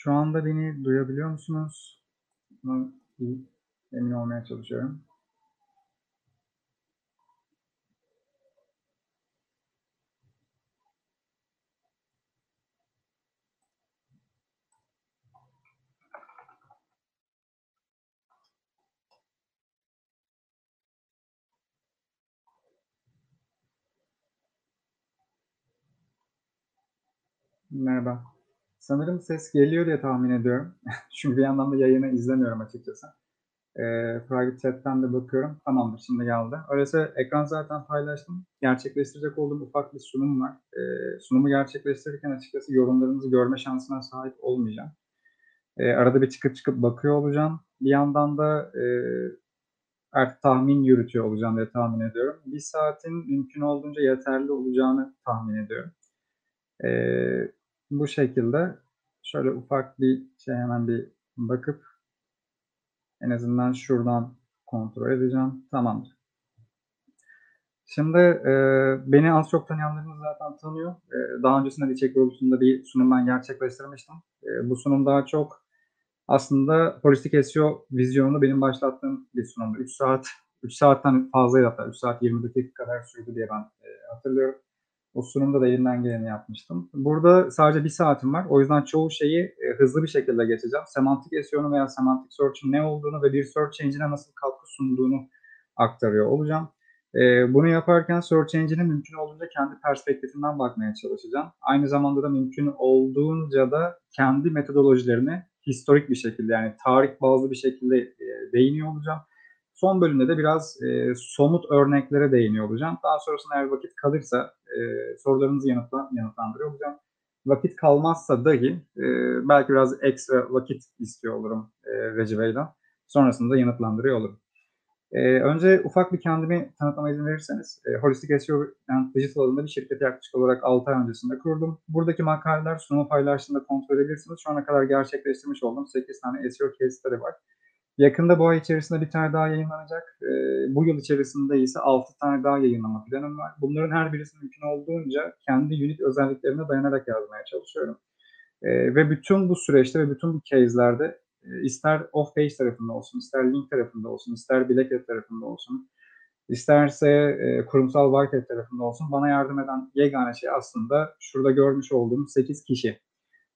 Şu anda beni duyabiliyor musunuz? Emin olmaya çalışıyorum. Merhaba. Sanırım ses geliyor diye tahmin ediyorum. Çünkü bir yandan da yayını izlemiyorum açıkçası. Eee, private chat'ten de bakıyorum. Tamamdır, şimdi geldi. Öyleyse ekran zaten paylaştım. Gerçekleştirecek olduğum ufak bir sunum var. Eee, sunumu gerçekleştirirken açıkçası yorumlarınızı görme şansına sahip olmayacağım. Eee, arada bir çıkıp çıkıp bakıyor olacağım. Bir yandan da, eee, artık tahmin yürütüyor olacağım diye tahmin ediyorum. 1 saatin mümkün olduğunca yeterli olacağını tahmin ediyorum. Eee, bu şekilde şöyle ufak bir şey hemen bir bakıp en azından şuradan kontrol edeceğim. Tamamdır. Şimdi, eee, beni az çok tanıyanlarınız zaten tanıyor. Eee, daha öncesinde de İçerik Örgütü'nde bir sunum ben gerçekleştirmiştim. Eee, bu sunum daha çok aslında holistik SEO vizyonunu benim başlattığım bir sunumdu. 3 saat, 3 saatten fazlaydı hatta 3 saat 20 dakika kadar sürdü diye ben, eee, hatırlıyorum. O sunumda da elimden geleni yapmıştım. Burada sadece 1 saatim var. O yüzden çoğu şeyi, eee, hızlı bir şekilde geçeceğim. Semantik SEO'nun veya semantik search'ün ne olduğunu ve bir search engine'e nasıl katkı sunduğunu aktarıyor olacağım. Eee, bunu yaparken search engine'e mümkün olduğunca kendi perspektifimden bakmaya çalışacağım. Aynı zamanda da mümkün olduğunca da kendi metodolojilerine historik bir şekilde yani tarih bazlı bir şekilde, eee, değiniyor olacağım. Son bölümde de biraz, eee, somut örneklere değiniyor olacağım. Daha sonrasında eğer vakit kalırsa, eee, sorularınızı yanıtla yanıtlandırıyor olacağım. Vakit kalmazsa dahi, eee, belki biraz ekstra vakit istiyor olurum, eee, Recep Bey'den. Sonrasında yanıtlandırıyor olurum. Eee, önce ufak bir kendimi tanıtmama izin verirseniz, eee, Holistic SEO and Digital adında bir şirketi yaklaşık olarak 6 ay öncesinde kurdum. Buradaki makaleler sunumu paylaştığımda kontrol edebilirsiniz. Şu ana kadar gerçekleştirmiş olduğum 8 tane SEO case study var. Yakında bu ay içerisinde 1 tane daha yayınlanacak. Eee, bu yıl içerisinde ise 6 tane daha yayınlama planım var. Bunların her birisini mümkün olduğunca kendi unique özelliklerine dayanarak yazmaya çalışıyorum. Eee, ve bütün bu süreçte ve bütün bu case'lerde, eee, ister off page tarafında olsun, ister link tarafında olsun, ister Hat tarafında olsun, isterse, eee, kurumsal White Hat tarafında olsun bana yardım eden yegane şey aslında şurada görmüş olduğunuz 8 kişi.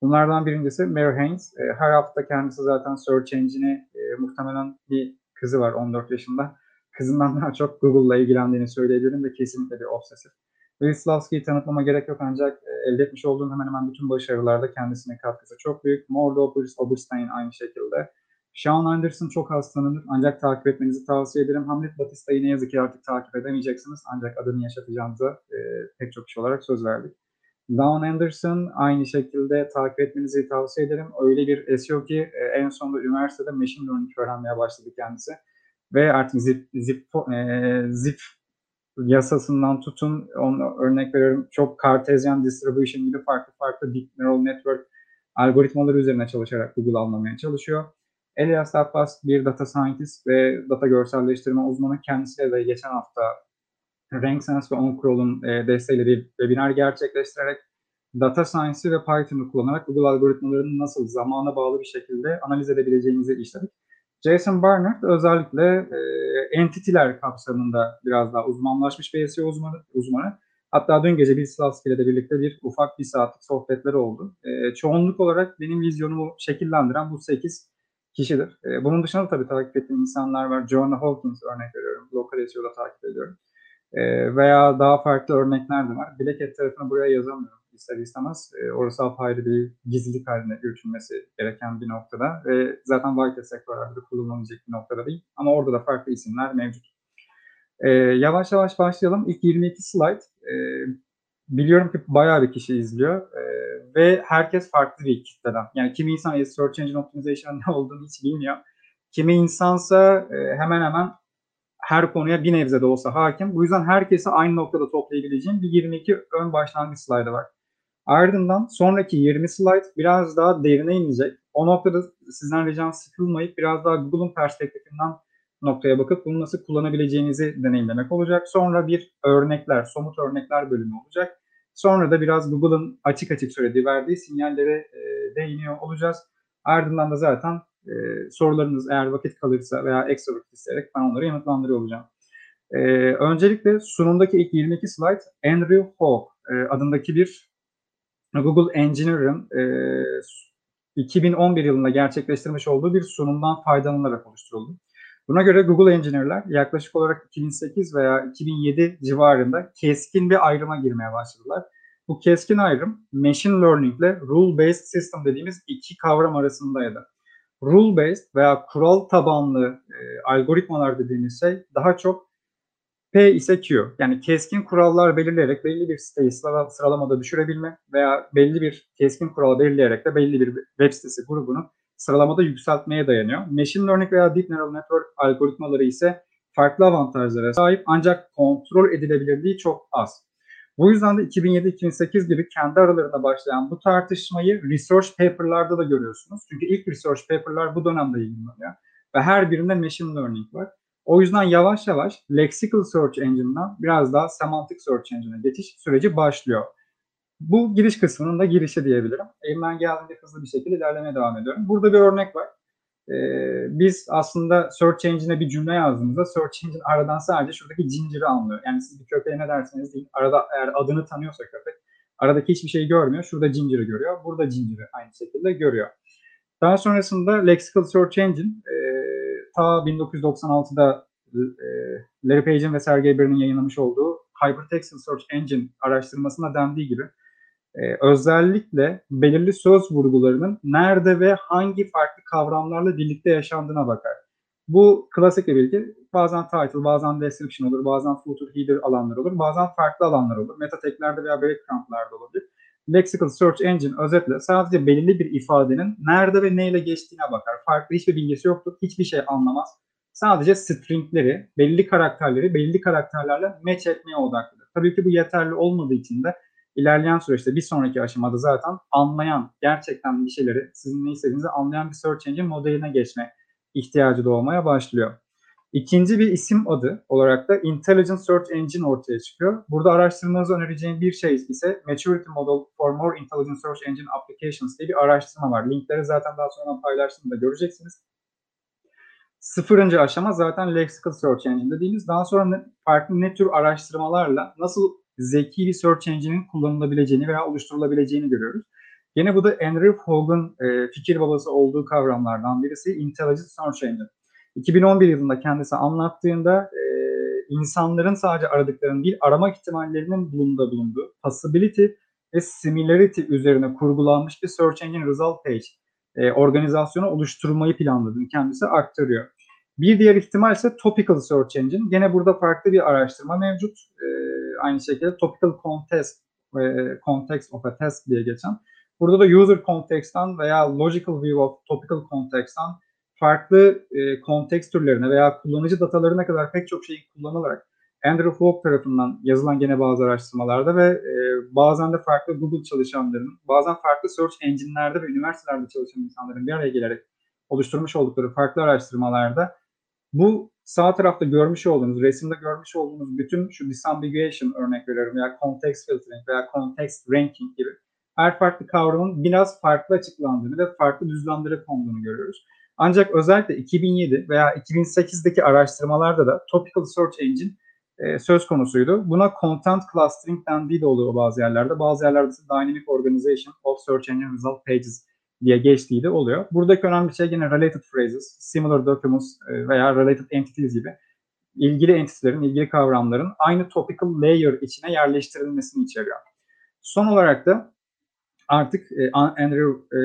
Bunlardan 1'incisi Mary Haynes. Eee, her hafta kendisi zaten search engine'i, eee, muhtemelen bir kızı var 14 yaşında. Kızından daha çok Google'la ilgilendiğini söyleyebilirim ve kesinlikle bir obsesif. Will Slawski'yi tanıtmama gerek yok ancak, eee, elde etmiş olduğum hemen hemen bütün başarılarda kendisinin katkısı çok büyük. Mordo Oberstein aynı şekilde. Shawn Anderson çok az tanınır ancak takip etmenizi tavsiye ederim. Hamlet Batista'yı ne yazık ki artık takip edemeyeceksiniz ancak adını yaşatacağımıza, eee, pek çok kişi olarak söz verdik. Dawn Anderson aynı şekilde takip etmenizi tavsiye ederim. Öyle bir SEO ki, eee, en sonunda üniversitede machine learning öğrenmeye başladı kendisi ve artık zip zip eee, zip yasasından tutun, onu örnek veriyorum, çok Cartesian distribution gibi farklı farklı deep neural network algoritmaları üzerine çalışarak Google anlamaya çalışıyor. Elias Abbas bir data scientist ve data görselleştirme uzmanı. Kendisiyle de geçen hafta RankSense ve OnCrawl'un, eee, desteğiyle bir webinar gerçekleştirerek data science'i ve Python'u kullanarak Google algoritmalarını nasıl zamana bağlı bir şekilde analiz edebileceğinizi işledik. Jason Barnard özellikle, eee, entity'ler kapsamında biraz daha uzmanlaşmış bir SEO uzmanı uzmanı. Hatta dün gece Will Slawski ile de birlikte bir ufak 1 saatlik sohbetleri oldu. Eee, çoğunluk olarak benim vizyonumu şekillendiren bu 8 kişidir. Eee, bunun dışında da tabii takip ettiğim insanlar var. Joanna Hawkins örnek veriyorum. Lokal SEO'da takip ediyorum. Eee, veya daha farklı örnekler de var. Hat tarafını buraya yazamıyorum ister istemez. Eee, orası apayrı bir gizlilik hâline götürülmesi gereken bir noktada ve zaten White sektörlerde de kullanılabilecek bir noktada değil ama orada da farklı isimler mevcut. Eee, yavaş yavaş başlayalım. İlk 22 slide. Eee, biliyorum ki bayağı bir kişi izliyor, eee, ve herkes farklı bir kitleden. Yani kimi insan Search Engine Optimization'ın ne olduğunu hiç bilmiyor. Kimi insansa, eee, hemen hemen her konuya bir nebze de olsa hâkim. Bu yüzden herkesi aynı noktada toplayabileceğim bir 22 ön başlangıç slaydı var. Ardından sonraki 20 slide biraz daha derine inecek. O noktada sizden ricam sıkılmayıp biraz daha Google'un perspektifinden noktaya bakıp bunu nasıl kullanabileceğinizi deneyimlemek olacak. Sonra bir örnekler, somut örnekler bölümü olacak Sonra da biraz Google'ın açık açık söylediği, verdiği sinyallere e, değiniyor olacağız. Ardından da zaten e, sorularınız eğer vakit kalırsa veya ekstra vakit isteyerek ben onları yanıtlandırıyor olacağım. E, öncelikle sunumdaki ilk 22 slide Andrew Hawk e, adındaki bir Google Engineer'ın e, 2011 yılında gerçekleştirmiş olduğu bir sunumdan faydalanarak oluşturuldu. Buna göre Google Engineer'ler yaklaşık olarak 2008 veya 2007 civarında keskin bir ayrıma girmeye başladılar. Bu keskin ayrım machine learning ile rule based system dediğimiz iki kavram arasındaydı. Rule based veya kural tabanlı e, algoritmalar dediğimiz şey daha çok P ise Q. Yani keskin kurallar belirleyerek belli bir siteyi sıralamada düşürebilme veya belli bir keskin kural belirleyerek de belli bir web sitesi grubunu sıralamada yükseltmeye dayanıyor. Machine Learning veya Deep Neural Network algoritmaları ise farklı avantajlara sahip ancak kontrol edilebilirliği çok az. Bu yüzden de 2007-2008 gibi kendi aralarında başlayan bu tartışmayı research paper'larda da görüyorsunuz. Çünkü ilk research paper'lar bu dönemde yayınlanıyor. Ve her birinde machine learning var. O yüzden yavaş yavaş lexical search engine'dan biraz daha semantic search engine'e geçiş süreci başlıyor. Bu giriş kısmının da girişi diyebilirim. Elimden geldiğince hızlı bir şekilde ilerlemeye devam ediyorum. Burada bir örnek var. Ee, biz aslında search engine'e bir cümle yazdığımızda search engine aradan sadece şuradaki ginger'ı anlıyor. Yani siz bir köpeğe ne derseniz deyin, arada eğer adını tanıyorsa köpek, aradaki hiçbir şeyi görmüyor. Şurada ginger'ı görüyor. Burada ginger'ı aynı şekilde görüyor. Daha sonrasında Lexical Search Engine e, ta 1996'da e, Larry Page'in ve Sergey Brin'in yayınlamış olduğu Hypertextual Search Engine araştırmasına dendiği gibi e, özellikle belirli söz vurgularının nerede ve hangi farklı kavramlarla birlikte yaşandığına bakar. Bu klasik bir bilgi. Bazen title, bazen description olur, bazen footer, header alanlar olur, bazen farklı alanlar olur. Meta taglerde veya breadcrumb'larda olabilir. Lexical Search Engine özetle sadece belirli bir ifadenin nerede ve neyle geçtiğine bakar. Farklı hiçbir bilgisi yoktur, hiçbir şey anlamaz. Sadece stringleri, belli karakterleri belli karakterlerle match etmeye odaklıdır. Tabii ki bu yeterli olmadığı için de ilerleyen süreçte bir sonraki aşamada zaten anlayan, gerçekten bir şeyleri, sizin ne istediğinizi anlayan bir search engine modeline geçme ihtiyacı doğmaya başlıyor. İkinci bir isim adı olarak da Intelligent Search Engine ortaya çıkıyor. Burada araştırmanızı önereceğim bir şey ise Maturity Model for More Intelligent Search Engine Applications diye bir araştırma var. Linkleri zaten daha sonra paylaştığımda göreceksiniz. Sıfırıncı aşama zaten Lexical Search Engine dediğimiz. Daha sonra farklı ne tür araştırmalarla nasıl zeki bir search engine'in kullanılabileceğini veya oluşturulabileceğini görüyoruz. Yine bu da Andrew Hogan e, fikir babası olduğu kavramlardan birisi Intelligent Search Engine. 2011 yılında kendisi anlattığında e, insanların sadece aradıklarının değil arama ihtimallerinin bulunduğu bulunduğu possibility ve similarity üzerine kurgulanmış bir search engine result page e, organizasyonu oluşturmayı planladığını kendisi aktarıyor. Bir diğer ihtimal ise topical search engine. Gene burada farklı bir araştırma mevcut. E, aynı şekilde topical context, e, context of a task diye geçen. Burada da user context'tan veya logical view of topical context'tan farklı e, kontekst türlerine veya kullanıcı datalarına kadar pek çok şeyi kullanılarak Andrew Fogg tarafından yazılan gene bazı araştırmalarda ve e, bazen de farklı Google çalışanlarının, bazen farklı search engine'lerde ve üniversitelerde çalışan insanların bir araya gelerek oluşturmuş oldukları farklı araştırmalarda bu sağ tarafta görmüş olduğunuz, resimde görmüş olduğunuz bütün şu disambiguation örnek veriyorum veya context filtering veya context ranking gibi her farklı kavramın biraz farklı açıklandığını ve farklı düzlemlere konduğunu görüyoruz. Ancak özellikle 2007 veya 2008'deki araştırmalarda da Topical Search Engine e, söz konusuydu. Buna Content Clustering dendiği de oluyor bazı yerlerde. Bazı yerlerde ise Dynamic Organization of Search Engine Result Pages diye geçtiği de oluyor. Buradaki önemli şey yine related phrases, similar documents e, veya related entities gibi ilgili entitlerin, ilgili kavramların aynı topical layer içine yerleştirilmesini içeriyor. Son olarak da artık e, Andrew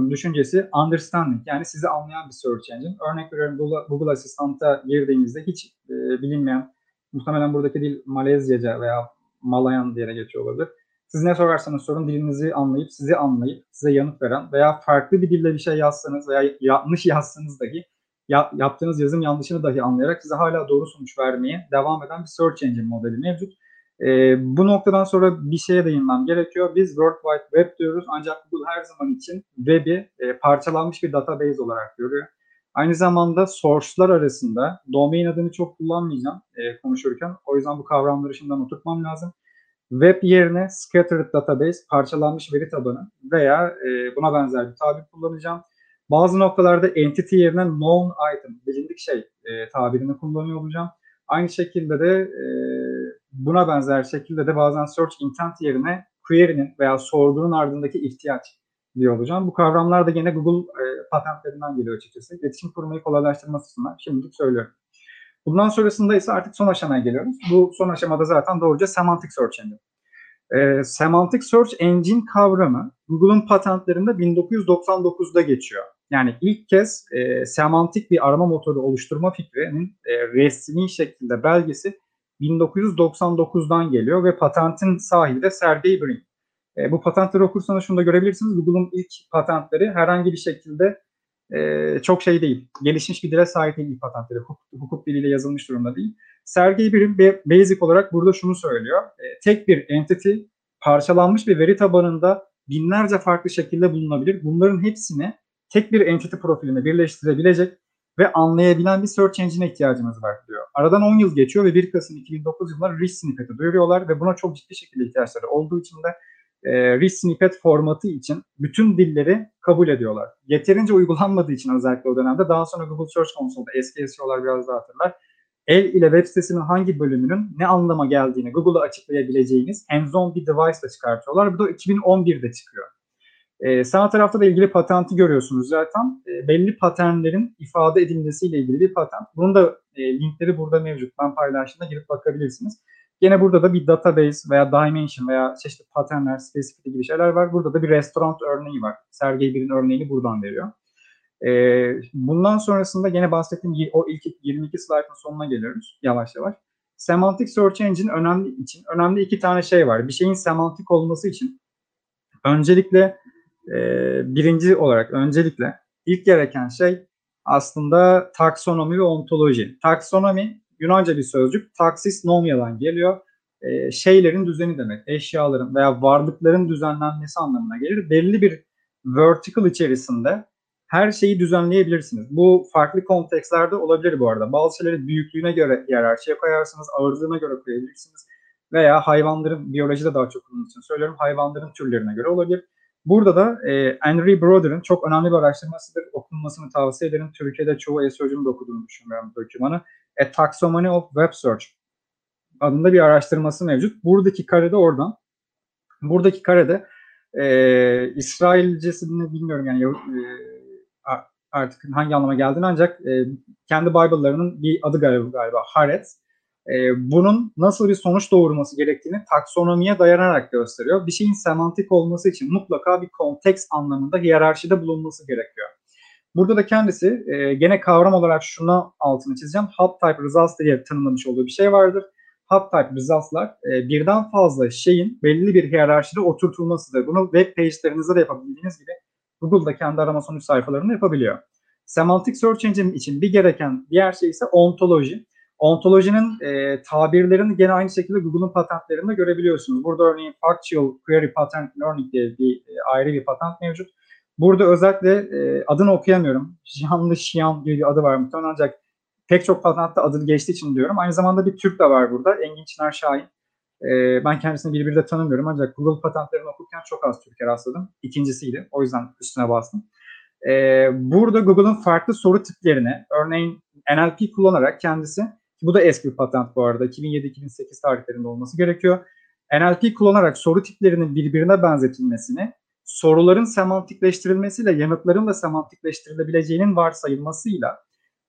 e, düşüncesi understanding yani sizi anlayan bir search engine. Örnek veriyorum Google, Google Assistant'a girdiğinizde hiç e, bilinmeyen muhtemelen buradaki dil Malezyaca veya Malayan diye geçiyor olabilir. Siz ne sorarsanız sorun dilinizi anlayıp sizi anlayıp size yanıt veren veya farklı bir dille bir şey yazsanız veya yanlış yazsanız dahi ya, yaptığınız yazım yanlışını dahi anlayarak size hala doğru sonuç vermeye devam eden bir search engine modeli mevcut. E, bu noktadan sonra bir şeye değinmem gerekiyor. Biz World Wide Web diyoruz ancak Google her zaman için web'i e, parçalanmış bir database olarak görüyor. Aynı zamanda source'lar arasında domain adını çok kullanmayacağım e, konuşurken. O yüzden bu kavramları şimdiden oturtmam lazım. Web yerine scattered database, parçalanmış veri tabanı veya e, buna benzer bir tabir kullanacağım. Bazı noktalarda entity yerine known item, bilindik şey e, tabirini kullanıyor olacağım. Aynı şekilde de e, buna benzer şekilde de bazen search intent yerine query'nin veya sorduğun ardındaki ihtiyaç diye olacağım. Bu kavramlar da yine Google e, patentlerinden geliyor açıkçası. İletişim kurmayı kolaylaştırması açısından şimdilik söylüyorum. Bundan sonrasında ise artık son aşamaya geliyoruz. Bu son aşamada zaten doğruca semantic search engine. E, semantic search engine kavramı Google'un patentlerinde 1999'da geçiyor. Yani ilk kez e, semantik bir arama motoru oluşturma fikrinin e, resmi şekilde belgesi 1999'dan geliyor ve patentin sahibi de Sergey Brin. E, bu patentleri okursanız şunu da görebilirsiniz. Google'un ilk patentleri herhangi bir şekilde e, çok şey değil. Gelişmiş bir dile sahip değil ilk patentleri. Hukuk, hukuk diliyle yazılmış durumda değil. Sergey Brin basic olarak burada şunu söylüyor. E, tek bir entity parçalanmış bir veri tabanında binlerce farklı şekilde bulunabilir. Bunların hepsini tek bir entity profiline birleştirebilecek ve anlayabilen bir search engine ihtiyacımız var diyor. Aradan 10 yıl geçiyor ve 1 Kasım 2009 yılında rich snippet'i duyuruyorlar ve buna çok ciddi şekilde ihtiyaçları olduğu için de e, rich snippet formatı için bütün dilleri kabul ediyorlar. Yeterince uygulanmadığı için özellikle o dönemde daha sonra Google Search Console'da eski SEO'lar biraz daha hatırlar. El ile web sitesinin hangi bölümünün ne anlama geldiğini Google'a açıklayabileceğiniz hands-on bir device ile çıkartıyorlar. Bu da 2011'de çıkıyor. E, sağ tarafta da ilgili patenti görüyorsunuz zaten. E, belli paternlerin ifade edilmesiyle ilgili bir patent. Bunun da e, linkleri burada mevcut. Ben paylaştığımda girip bakabilirsiniz. Yine burada da bir database veya dimension veya çeşitli paternler, spesifik gibi şeyler var. Burada da bir restoran örneği var. Sergey Brin örneğini buradan veriyor. Ee, bundan sonrasında yine bahsettiğim o ilk 22 slaytın sonuna geliyoruz yavaş yavaş. Semantic Search Engine önemli için önemli iki tane şey var. Bir şeyin semantik olması için öncelikle e, birinci olarak öncelikle ilk gereken şey aslında taksonomi ve ontoloji. Taksonomi Yunanca bir sözcük. Taksis nomyadan geliyor. E, şeylerin düzeni demek. Eşyaların veya varlıkların düzenlenmesi anlamına gelir. Belli bir vertical içerisinde her şeyi düzenleyebilirsiniz. Bu farklı kontekstlerde olabilir bu arada. Bazı şeyleri büyüklüğüne göre hiyerarşiye koyarsınız, ağırlığına göre koyabilirsiniz. Veya hayvanların, biyolojide daha çok bunun için söylüyorum, hayvanların türlerine göre olabilir. Burada da e, Henry Broder'ın çok önemli bir araştırmasıdır. Okunmasını tavsiye ederim. Türkiye'de çoğu SEO'cunun da okuduğunu düşünüyorum bu dokümanı. A Taxonomy of Web Search adında bir araştırması mevcut. Buradaki karede oradan. Buradaki karede e, İsrailcesini bilmiyorum yani e, artık hangi anlama geldiğini ancak e, kendi Bible'larının bir adı galiba, galiba Haaretz e, bunun nasıl bir sonuç doğurması gerektiğini taksonomiye dayanarak gösteriyor. Bir şeyin semantik olması için mutlaka bir konteks anlamında hiyerarşide bulunması gerekiyor. Burada da kendisi e, gene kavram olarak şuna altını çizeceğim. Hub type results diye tanımlamış olduğu bir şey vardır. Hub type results'lar e, birden fazla şeyin belli bir hiyerarşide oturtulmasıdır. Bunu web page'lerinizde de yapabildiğiniz gibi Google'da kendi arama sonuç sayfalarında yapabiliyor. Semantic Search Engine için bir gereken diğer şey ise ontoloji. Ontolojinin e, tabirlerini gene aynı şekilde Google'un patentlerinde görebiliyorsunuz. Burada örneğin Factual Query Patent Learning diye bir e, ayrı bir patent mevcut. Burada özellikle e, adını okuyamıyorum. Jianlı Xian gibi bir adı var muhtemelen ancak pek çok patentte adını geçtiği için diyorum. Aynı zamanda bir Türk de var burada. Engin Çınar Şahin. E, ben kendisini birbiri de tanımıyorum ancak Google patentlerini okurken çok az Türkiye rastladım. İkincisiydi. O yüzden üstüne bastım. E, burada Google'ın farklı soru tiplerini örneğin NLP kullanarak kendisi bu da eski bir patent bu arada. 2007-2008 tarihlerinde olması gerekiyor. NLP kullanarak soru tiplerinin birbirine benzetilmesini, soruların semantikleştirilmesiyle yanıtların da semantikleştirilebileceğinin varsayılmasıyla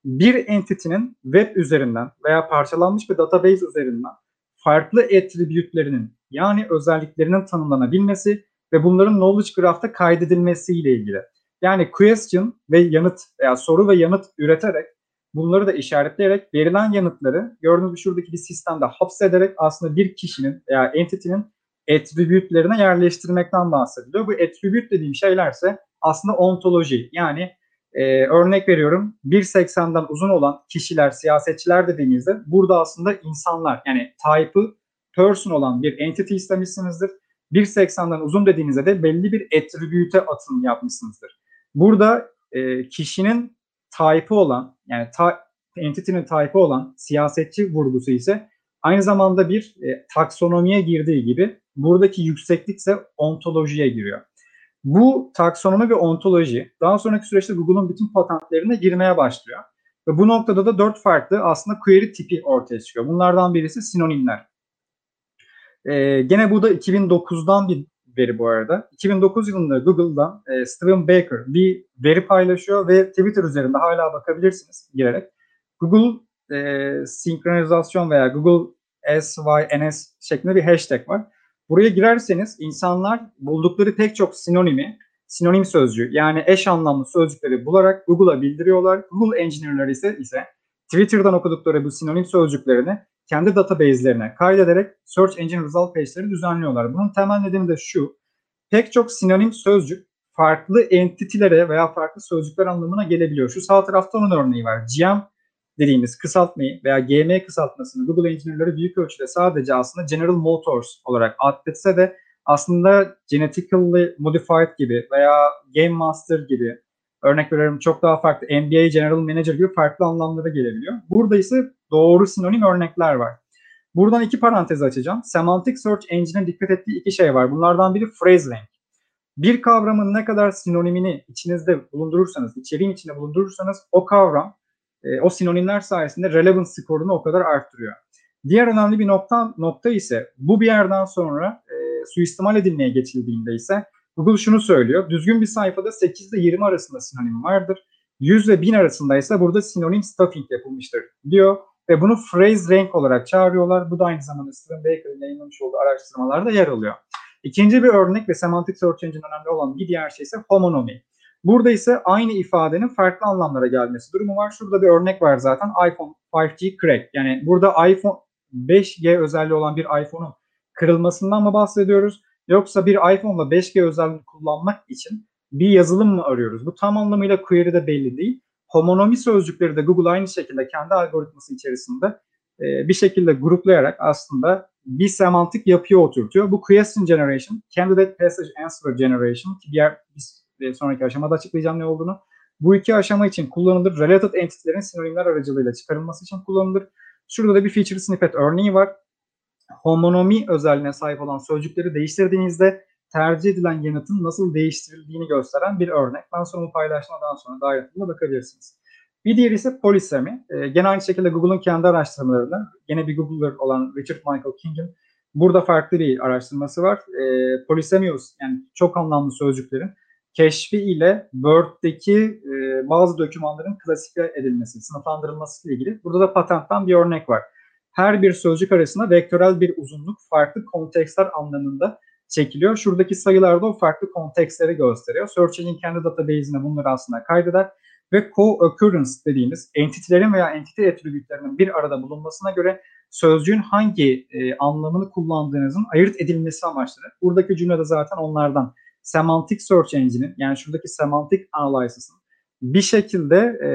bir entity'nin web üzerinden veya parçalanmış bir database üzerinden farklı attribute'lerinin yani özelliklerinin tanımlanabilmesi ve bunların knowledge graph'ta kaydedilmesiyle ilgili. Yani question ve yanıt veya soru ve yanıt üreterek bunları da işaretleyerek verilen yanıtları gördüğünüz şuradaki bir sistemde hapsederek aslında bir kişinin veya entity'nin attribute'lerine yerleştirmekten bahsediliyor. Bu attribute dediğim şeylerse aslında ontoloji yani e, örnek veriyorum 1.80'den uzun olan kişiler, siyasetçiler dediğimizde burada aslında insanlar yani type'ı person olan bir entity istemişsinizdir. 1.80'den uzun dediğinizde de belli bir attribute'e atım yapmışsınızdır. Burada e, kişinin type'ı olan yani ta, entity'nin type'ı olan siyasetçi vurgusu ise aynı zamanda bir e, taksonomiye girdiği gibi buradaki yükseklik ise ontolojiye giriyor. Bu taksonomi ve ontoloji daha sonraki süreçte Google'un bütün patentlerine girmeye başlıyor. Ve bu noktada da dört farklı aslında query tipi ortaya çıkıyor. Bunlardan birisi sinonimler. Ee, gene bu da 2009'dan bir veri bu arada. 2009 yılında Google'dan e, Steven Baker bir veri paylaşıyor ve Twitter üzerinde hala bakabilirsiniz girerek. Google e, sinkronizasyon veya Google SYNS şeklinde bir hashtag var. Buraya girerseniz insanlar buldukları pek çok sinonimi, sinonim sözcüğü yani eş anlamlı sözcükleri bularak Google'a bildiriyorlar. Google engineer'ları ise ise Twitter'dan okudukları bu sinonim sözcüklerini kendi database'lerine kaydederek Search Engine Result page'leri düzenliyorlar. Bunun temel nedeni de şu. Pek çok sinonim sözcük farklı entitilere veya farklı sözcükler anlamına gelebiliyor. Şu sağ tarafta onun örneği var. GM dediğimiz kısaltmayı veya GM kısaltmasını Google engineer'ları büyük ölçüde sadece aslında General Motors olarak adletse de aslında genetically modified gibi veya Game Master gibi örnek veriyorum çok daha farklı NBA General Manager gibi farklı anlamlara gelebiliyor. Burada ise doğru sinonim örnekler var. Buradan iki parantez açacağım. Semantic Search Engine'in dikkat ettiği iki şey var. Bunlardan biri phrase rank. Bir kavramın ne kadar sinonimini içinizde bulundurursanız, içeriğin içinde bulundurursanız o kavram e, o sinonimler sayesinde relevance skorunu o kadar arttırıyor. Diğer önemli bir nokta, nokta ise bu bir yerden sonra e, suistimal edilmeye geçildiğinde ise Google şunu söylüyor. Düzgün bir sayfada 8 ile 20 arasında sinonim vardır. 100 ve 1000 arasında ise burada sinonim stuffing yapılmıştır diyor. Ve bunu phrase rank olarak çağırıyorlar. Bu da aynı zamanda Stephen Baker'ın yayınlamış olduğu araştırmalarda yer alıyor. İkinci bir örnek ve semantic search engine önemli olan bir diğer şey ise homonomy. Burada ise aynı ifadenin farklı anlamlara gelmesi durumu var. Şurada bir örnek var zaten iPhone 5G crack. Yani burada iPhone 5G özelliği olan bir iPhone'un kırılmasından mı bahsediyoruz? Yoksa bir iPhone'la 5G özelliğini kullanmak için bir yazılım mı arıyoruz? Bu tam anlamıyla query'de belli değil. Homonomi sözcükleri de Google aynı şekilde kendi algoritması içerisinde e, bir şekilde gruplayarak aslında bir semantik yapıya oturtuyor. Bu question generation, candidate passage answer generation ki diğer bir sonraki aşamada açıklayacağım ne olduğunu. Bu iki aşama için kullanılır. Related entity'lerin sinonimler aracılığıyla çıkarılması için kullanılır. Şurada da bir feature snippet örneği var. Homonomi özelliğine sahip olan sözcükleri değiştirdiğinizde tercih edilen yanıtın nasıl değiştirildiğini gösteren bir örnek. Ben sonra paylaşmadan sonra daha yakında bakabilirsiniz. Bir diğeri ise polisemi. E, gene aynı şekilde Google'un kendi araştırmalarında, gene bir Google'er olan Richard Michael King'in burada farklı bir araştırması var. E, polisemius yani çok anlamlı sözcüklerin keşfi ile Word'deki e, bazı dokümanların klasifiye edilmesi, sınıflandırılması ile ilgili. Burada da patentten bir örnek var. Her bir sözcük arasında vektörel bir uzunluk farklı kontekstler anlamında çekiliyor. Şuradaki sayılar da o farklı kontekstleri gösteriyor. Search Engine kendi database'ine bunları aslında kaydeder ve co-occurrence dediğimiz entitilerin veya entity attribütlerinin bir arada bulunmasına göre sözcüğün hangi e, anlamını kullandığınızın ayırt edilmesi amaçlanır. Buradaki cümlede zaten onlardan semantic search engine'in yani şuradaki semantic analysis'ın bir şekilde e,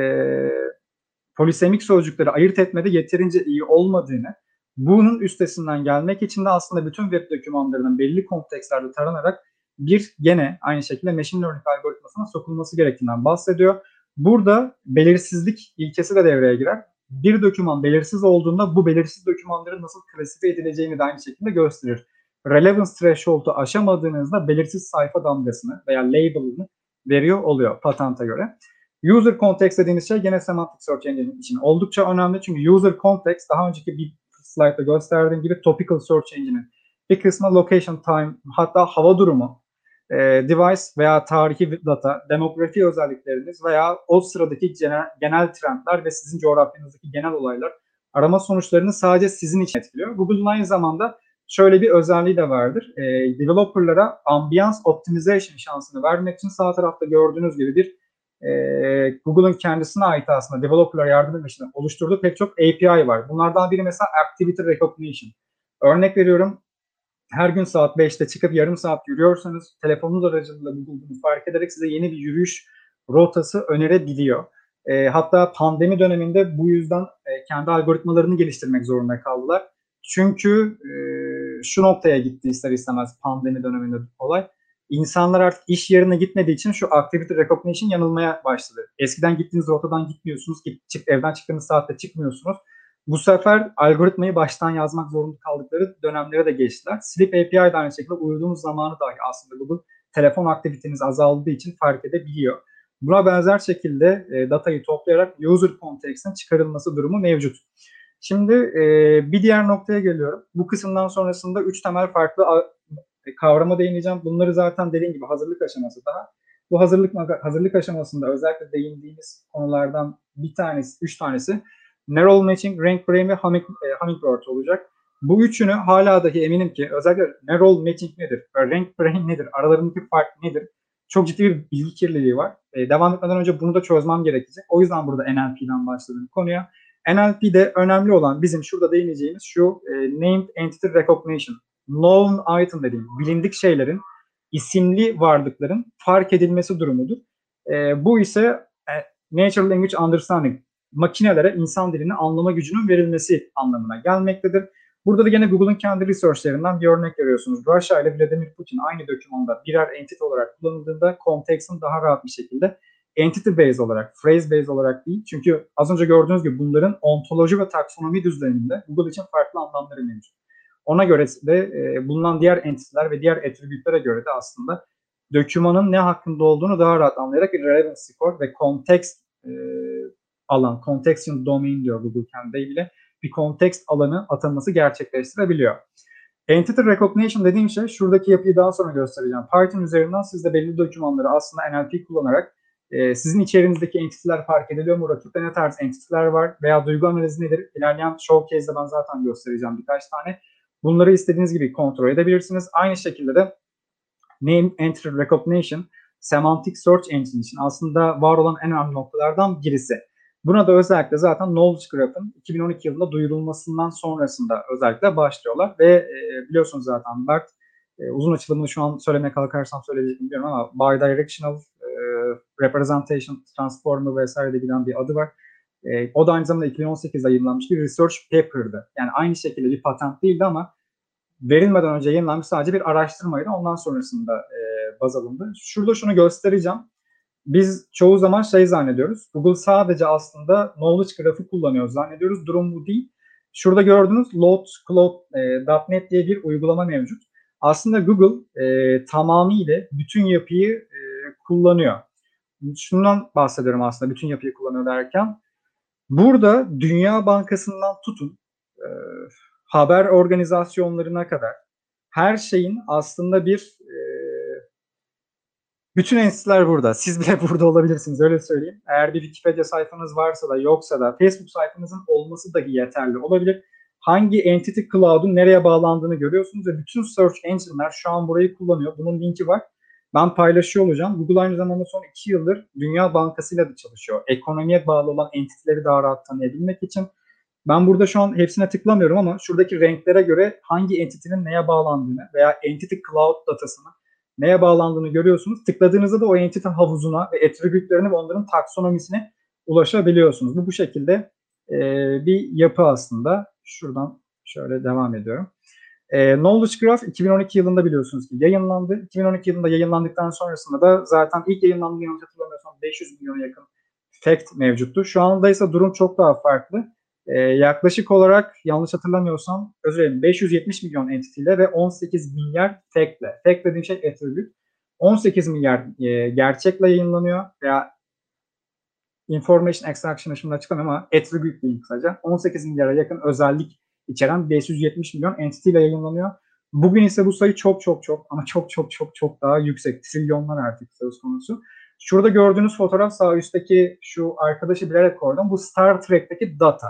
polisemik sözcükleri ayırt etmede yeterince iyi olmadığını, bunun üstesinden gelmek için de aslında bütün web dokümanlarının belli kontekstlerde taranarak bir gene aynı şekilde machine learning algoritmasına sokulması gerektiğinden bahsediyor. Burada belirsizlik ilkesi de devreye girer. Bir doküman belirsiz olduğunda bu belirsiz dokümanların nasıl klasifiye edileceğini de aynı şekilde gösterir relevance threshold'u aşamadığınızda belirsiz sayfa damgasını veya label'ını veriyor oluyor patenta göre. User context dediğimiz şey gene semantic search engine için oldukça önemli çünkü user context daha önceki bir slide'da gösterdiğim gibi topical search engine'in bir kısmı location time hatta hava durumu, e, device veya tarihi data, demografi özellikleriniz veya o sıradaki genel, genel trendler ve sizin coğrafyanızdaki genel olaylar arama sonuçlarını sadece sizin için etkiliyor. Google'un aynı zamanda şöyle bir özelliği de vardır. E, developerlara ambiyans optimization şansını vermek için sağ tarafta gördüğünüz gibi bir e, Google'ın kendisine ait aslında developerlara yardım etmek için oluşturduğu pek çok API var. Bunlardan biri mesela Activity Recognition. Örnek veriyorum her gün saat 5'te çıkıp yarım saat yürüyorsanız telefonunuz aracılığıyla Google bunu fark ederek size yeni bir yürüyüş rotası önerebiliyor. E, hatta pandemi döneminde bu yüzden e, kendi algoritmalarını geliştirmek zorunda kaldılar. Çünkü e, şu noktaya gitti ister istemez pandemi döneminde olay. İnsanlar artık iş yerine gitmediği için şu activity recognition yanılmaya başladı. Eskiden gittiğiniz rotadan gitmiyorsunuz, git, çık, evden çıktığınız saatte çıkmıyorsunuz. Bu sefer algoritmayı baştan yazmak zorunda kaldıkları dönemlere de geçtiler. Sleep API de aynı şekilde uyuduğumuz zamanı dahi aslında Google telefon aktiviteniz azaldığı için fark edebiliyor. Buna benzer şekilde e, datayı toplayarak user context'in çıkarılması durumu mevcut. Şimdi e, bir diğer noktaya geliyorum. Bu kısımdan sonrasında üç temel farklı e, kavrama değineceğim. Bunları zaten dediğim gibi hazırlık aşaması daha. Bu hazırlık hazırlık aşamasında özellikle değindiğimiz konulardan bir tanesi, üç tanesi Neural Matching, Rank Brain ve Humming, e, Hummingbird olacak. Bu üçünü hala dahi eminim ki özellikle Neural Matching nedir, Rank Brain nedir, aralarındaki fark nedir? Çok ciddi bir bilgi kirliliği var. E, devam etmeden önce bunu da çözmem gerekecek. O yüzden burada NLP'den başladım konuya. NLP'de önemli olan bizim şurada değineceğimiz şu e, Named Entity Recognition. Known item dediğim bilindik şeylerin isimli varlıkların fark edilmesi durumudur. E, bu ise e, Natural Language Understanding makinelere insan dilini anlama gücünün verilmesi anlamına gelmektedir. Burada da gene Google'ın kendi researchlerinden bir örnek görüyorsunuz. Russia ile Vladimir Putin aynı dokümanda birer entity olarak kullanıldığında context'ın daha rahat bir şekilde entity based olarak, phrase based olarak değil. Çünkü az önce gördüğünüz gibi bunların ontoloji ve taksonomi düzleminde Google için farklı anlamları mevcut. Ona göre de e, bulunan diğer entiteler ve diğer attribütlere göre de aslında dokümanın ne hakkında olduğunu daha rahat anlayarak relevance score ve context e, alan, contextual domain diyor Google kendi deyimiyle bir context alanı atanması gerçekleştirebiliyor. Entity Recognition dediğim şey şuradaki yapıyı daha sonra göstereceğim. Python üzerinden siz de belli dokümanları aslında NLP kullanarak e, sizin içerinizdeki entitiler fark ediliyor mu? Rakipte ne tarz entitiler var? Veya duygu analizi nedir? İlerleyen showcase'de ben zaten göstereceğim birkaç tane. Bunları istediğiniz gibi kontrol edebilirsiniz. Aynı şekilde de Name Entity Recognition, Semantic Search Engine için aslında var olan en önemli noktalardan birisi. Buna da özellikle zaten Knowledge Graph'ın 2012 yılında duyurulmasından sonrasında özellikle başlıyorlar ve e, biliyorsunuz zaten BERT e, uzun açılımını şu an söylemeye kalkarsam söyleyecek biliyorum ama Bidirectional Representation Transformer vesaire de giden bir adı var. E, o da aynı zamanda 2018'de yayınlanmış bir research paper'dı. Yani aynı şekilde bir patent değildi ama verilmeden önce yayınlanmış sadece bir araştırmaydı. Ondan sonrasında e, baz alındı. Şurada şunu göstereceğim biz çoğu zaman şey zannediyoruz. Google sadece aslında knowledge grafı kullanıyor zannediyoruz. Durum bu değil. Şurada gördüğünüz loadcloud.net e, diye bir uygulama mevcut. Aslında Google e, tamamıyla bütün yapıyı e, kullanıyor. Şundan bahsediyorum aslında bütün yapıyı kullanıyor derken. Burada Dünya Bankası'ndan tutun e, haber organizasyonlarına kadar her şeyin aslında bir e, bütün entiteler burada. Siz bile burada olabilirsiniz öyle söyleyeyim. Eğer bir Wikipedia sayfanız varsa da yoksa da Facebook sayfanızın olması dahi yeterli olabilir. Hangi entity cloud'un nereye bağlandığını görüyorsunuz ve bütün search engine'ler şu an burayı kullanıyor. Bunun linki var. Ben paylaşıyor olacağım. Google aynı zamanda son iki yıldır Dünya Bankası ile de çalışıyor. Ekonomiye bağlı olan entiteleri daha rahat tanıyabilmek için. Ben burada şu an hepsine tıklamıyorum ama şuradaki renklere göre hangi entity'nin neye bağlandığını veya entity cloud datasını neye bağlandığını görüyorsunuz. Tıkladığınızda da o entity havuzuna ve attribütlerine ve onların taksonomisine ulaşabiliyorsunuz. Bu bu şekilde e, bir yapı aslında. Şuradan şöyle devam ediyorum. E, Knowledge Graph 2012 yılında biliyorsunuz ki yayınlandı. 2012 yılında yayınlandıktan sonrasında da zaten ilk yayınlandığı yanlış hatırlamıyorsam 500 milyona yakın fact mevcuttu. Şu anda ise durum çok daha farklı. Ee, yaklaşık olarak yanlış hatırlamıyorsam özür dilerim 570 milyon entity ile ve 18 milyar fact ile. Fact dediğim şey attribute. 18 milyar e, gerçekle yayınlanıyor veya information extraction'ı şimdi açıklamıyorum ama attribute diyeyim kısaca. 18 milyara yakın özellik içeren 570 milyon entity ile yayınlanıyor. Bugün ise bu sayı çok çok çok ama çok çok çok çok daha yüksek. Trilyonlar artık söz konusu. Şurada gördüğünüz fotoğraf sağ üstteki şu arkadaşı bilerek koydum. Bu Star Trek'teki data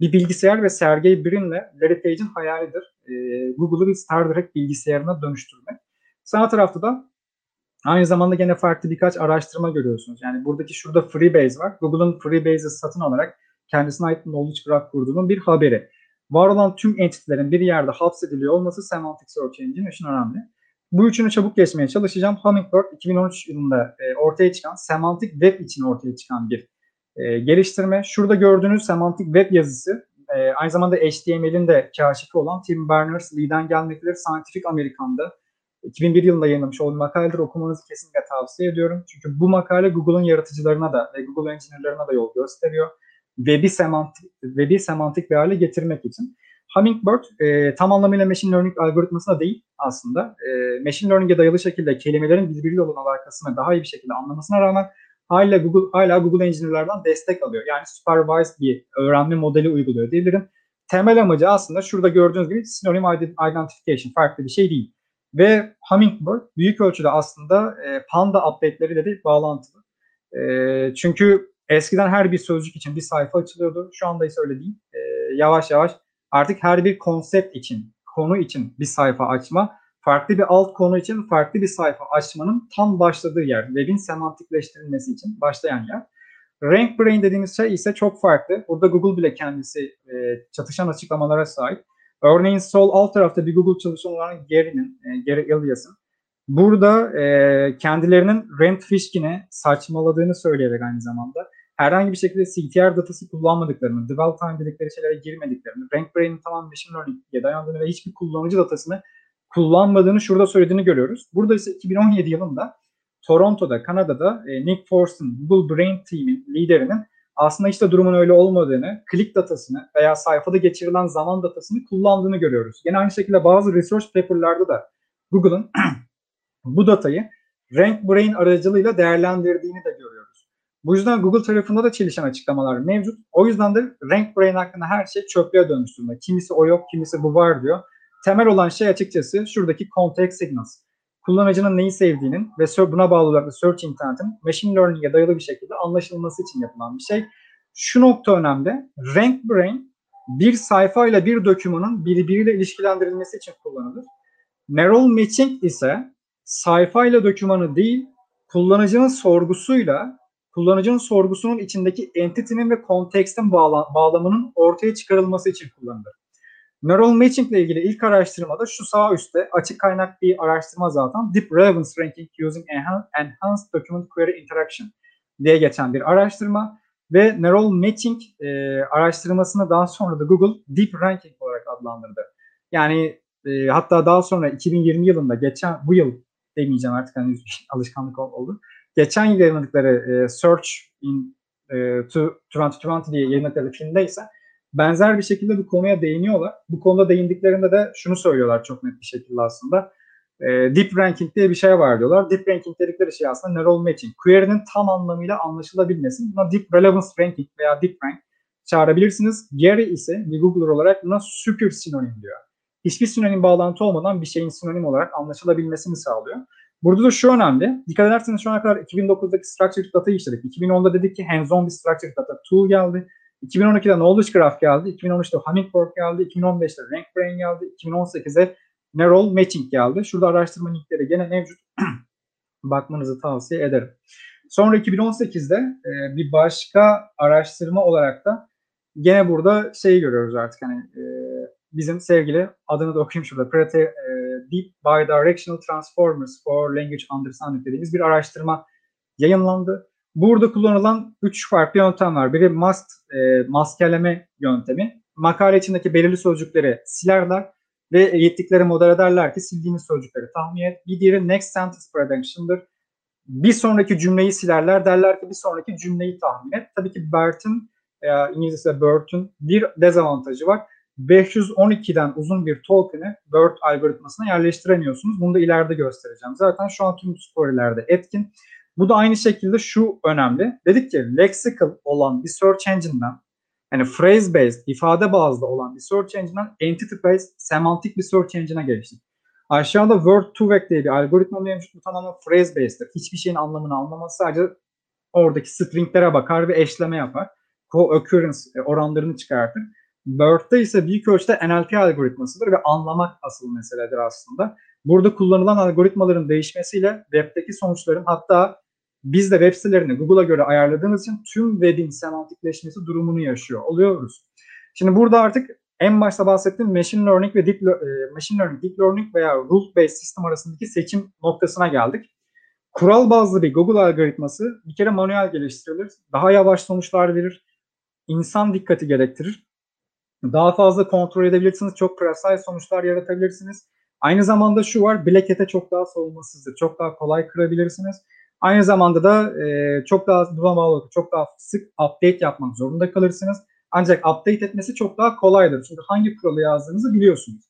bir bilgisayar ve Sergey Brin'le Larry Page'in hayalidir. E, Google'ı bir Star Trek bilgisayarına dönüştürmek. Sağ tarafta da aynı zamanda gene farklı birkaç araştırma görüyorsunuz. Yani buradaki şurada Freebase var. Google'ın Freebase'i satın alarak kendisine ait Knowledge Graph kurduğunun bir haberi. Var olan tüm entitlerin bir yerde hapsediliyor olması Semantic Search Engine için önemli. Bu üçünü çabuk geçmeye çalışacağım. Hummingbird 2013 yılında e, ortaya çıkan Semantic Web için ortaya çıkan bir e, geliştirme. Şurada gördüğünüz semantik web yazısı e, aynı zamanda HTML'in de kaşifi olan Tim Berners-Lee'den gelmektedir. Scientific American'da 2001 yılında yayınlamış olduğu makaledir. Okumanızı kesinlikle tavsiye ediyorum. Çünkü bu makale Google'un yaratıcılarına da ve Google engineer'larına da yol gösteriyor. Web'i semantik, web'i semantik bir hale getirmek için. Hummingbird e, tam anlamıyla machine learning algoritması da değil aslında. E, machine learning'e dayalı şekilde kelimelerin birbiriyle olan alakasını daha iyi bir şekilde anlamasına rağmen hala Google hala Google Engineer'lardan destek alıyor. Yani supervised bir öğrenme modeli uyguluyor diyebilirim. Temel amacı aslında şurada gördüğünüz gibi synonym identification farklı bir şey değil. Ve Hummingbird büyük ölçüde aslında e, Panda update'leriyle de bağlantılı. E, çünkü eskiden her bir sözcük için bir sayfa açılıyordu. Şu anda ise öyle değil. E, yavaş yavaş artık her bir konsept için, konu için bir sayfa açma, farklı bir alt konu için farklı bir sayfa açmanın tam başladığı yer. Web'in semantikleştirilmesi için başlayan yer. Rank Brain dediğimiz şey ise çok farklı. Burada Google bile kendisi e, çatışan açıklamalara sahip. Örneğin sol alt tarafta bir Google çalışanı olan Gary'nin, e, Gary Elias'ın burada e, kendilerinin Rent Fishkin'e saçmaladığını söyleyerek aynı zamanda herhangi bir şekilde CTR datası kullanmadıklarını, dwell time dedikleri şeylere girmediklerini, RankBrain'in tamam machine learning'e dayandığını ve hiçbir kullanıcı datasını kullanmadığını şurada söylediğini görüyoruz. Burada ise 2017 yılında Toronto'da, Kanada'da e, Nick Forst'ın Google Brain Team'in liderinin aslında işte durumun öyle olmadığını, click datasını veya sayfada geçirilen zaman datasını kullandığını görüyoruz. Yine aynı şekilde bazı research paper'larda da Google'ın bu datayı Rank Brain aracılığıyla değerlendirdiğini de görüyoruz. Bu yüzden Google tarafında da çelişen açıklamalar mevcut. O yüzden de Rank Brain hakkında her şey çöplüğe dönüştürme. Kimisi o yok, kimisi bu var diyor. Temel olan şey açıkçası şuradaki context signals. Kullanıcının neyi sevdiğinin ve buna bağlı olarak da search intent'in machine learning'e dayalı bir şekilde anlaşılması için yapılan bir şey. Şu nokta önemli. Rank Brain bir sayfa ile bir dokümanın birbiriyle ilişkilendirilmesi için kullanılır. Neural Matching ise sayfa ile dokümanı değil, kullanıcının sorgusuyla kullanıcının sorgusunun içindeki entity'nin ve kontekstin bağla bağlamının ortaya çıkarılması için kullanılır. Neural Matching ile ilgili ilk araştırmada şu sağ üstte açık kaynak bir araştırma zaten Deep Relevance Ranking Using Enhanced Document Query Interaction diye geçen bir araştırma ve Neural Matching e, araştırmasını daha sonra da Google Deep Ranking olarak adlandırdı. Yani e, hatta daha sonra 2020 yılında geçen bu yıl demeyeceğim artık hani alışkanlık oldu. Geçen yıl yayınladıkları e, Search in e, to 2020 diye yayınladıkları filmde ise benzer bir şekilde bu konuya değiniyorlar. Bu konuda değindiklerinde de şunu söylüyorlar çok net bir şekilde aslında. E, deep ranking diye bir şey var diyorlar. Deep ranking dedikleri şey aslında neural matching. Query'nin tam anlamıyla anlaşılabilmesi. Buna deep relevance ranking veya deep rank çağırabilirsiniz. Gary ise bir Googler olarak buna super sinonim diyor. Hiçbir sinonim bağlantı olmadan bir şeyin sinonim olarak anlaşılabilmesini sağlıyor. Burada da şu önemli. Dikkat ederseniz şu ana kadar 2009'daki structured data'yı işledik. 2010'da dedik ki hands-on bir structured data tool geldi. 2012'de Knowledge Graph geldi. 2013'te Hummingbird geldi. 2015'te RankBrain geldi. 2018'de Neural Matching geldi. Şurada araştırma linkleri gene mevcut. Bakmanızı tavsiye ederim. Sonra 2018'de e, bir başka araştırma olarak da gene burada şey görüyoruz artık hani e, bizim sevgili adını da okuyayım şurada. Prete, e, Deep Bidirectional Transformers for Language Understanding dediğimiz bir araştırma yayınlandı. Burada kullanılan üç farklı yöntem var. Biri must, e, maskeleme yöntemi. Makale içindeki belirli sözcükleri silerler ve eğittikleri model ederler ki sildiğiniz sözcükleri tahmin et. Bir diğeri next sentence prediction'dır. Bir sonraki cümleyi silerler derler ki bir sonraki cümleyi tahmin et. Tabii ki BERT'in e, İngilizce BERT'ün bir dezavantajı var. 512'den uzun bir token'ı BERT algoritmasına yerleştiremiyorsunuz. Bunu da ileride göstereceğim. Zaten şu an tüm storylerde etkin. Bu da aynı şekilde şu önemli. Dedik ki lexical olan bir search engine'den yani phrase based, ifade bazlı olan bir search engine'den entity based, semantik bir search engine'e geçtik. Aşağıda word to vec diye bir algoritma mevcut. Bu tamamen phrase based'tir. Hiçbir şeyin anlamını anlamaz. Sadece oradaki stringlere bakar ve eşleme yapar. Co-occurrence e, oranlarını çıkartır. Bird'de ise büyük ölçüde NLP algoritmasıdır ve anlamak asıl meseledir aslında. Burada kullanılan algoritmaların değişmesiyle webdeki sonuçların hatta biz de web sitelerini Google'a göre ayarladığımız için tüm web'in semantikleşmesi durumunu yaşıyor oluyoruz. Şimdi burada artık en başta bahsettiğim machine learning ve deep, e, machine learning, deep learning veya rule based sistem arasındaki seçim noktasına geldik. Kural bazlı bir Google algoritması bir kere manuel geliştirilir. Daha yavaş sonuçlar verir. İnsan dikkati gerektirir. Daha fazla kontrol edebilirsiniz. Çok precise sonuçlar yaratabilirsiniz. Aynı zamanda şu var, Black Hat'e çok daha savunmasızdır. Çok daha kolay kırabilirsiniz. Aynı zamanda da e, çok daha buna bağlı çok daha sık update yapmak zorunda kalırsınız. Ancak update etmesi çok daha kolaydır. Çünkü hangi kuralı yazdığınızı biliyorsunuz.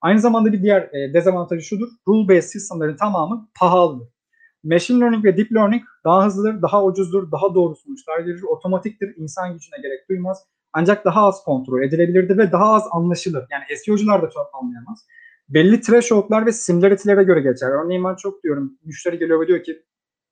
Aynı zamanda bir diğer e, dezavantajı şudur. Rule-based sistemlerin tamamı pahalıdır. Machine learning ve deep learning daha hızlıdır, daha ucuzdur, daha doğru sonuçlar verir, otomatiktir, insan gücüne gerek duymaz. Ancak daha az kontrol edilebilirdi ve daha az anlaşılır. Yani SEO'cular da çok anlayamaz. Belli thresholdlar ve similarity'lere göre geçer. Örneğin ben çok diyorum, müşteri geliyor ve diyor ki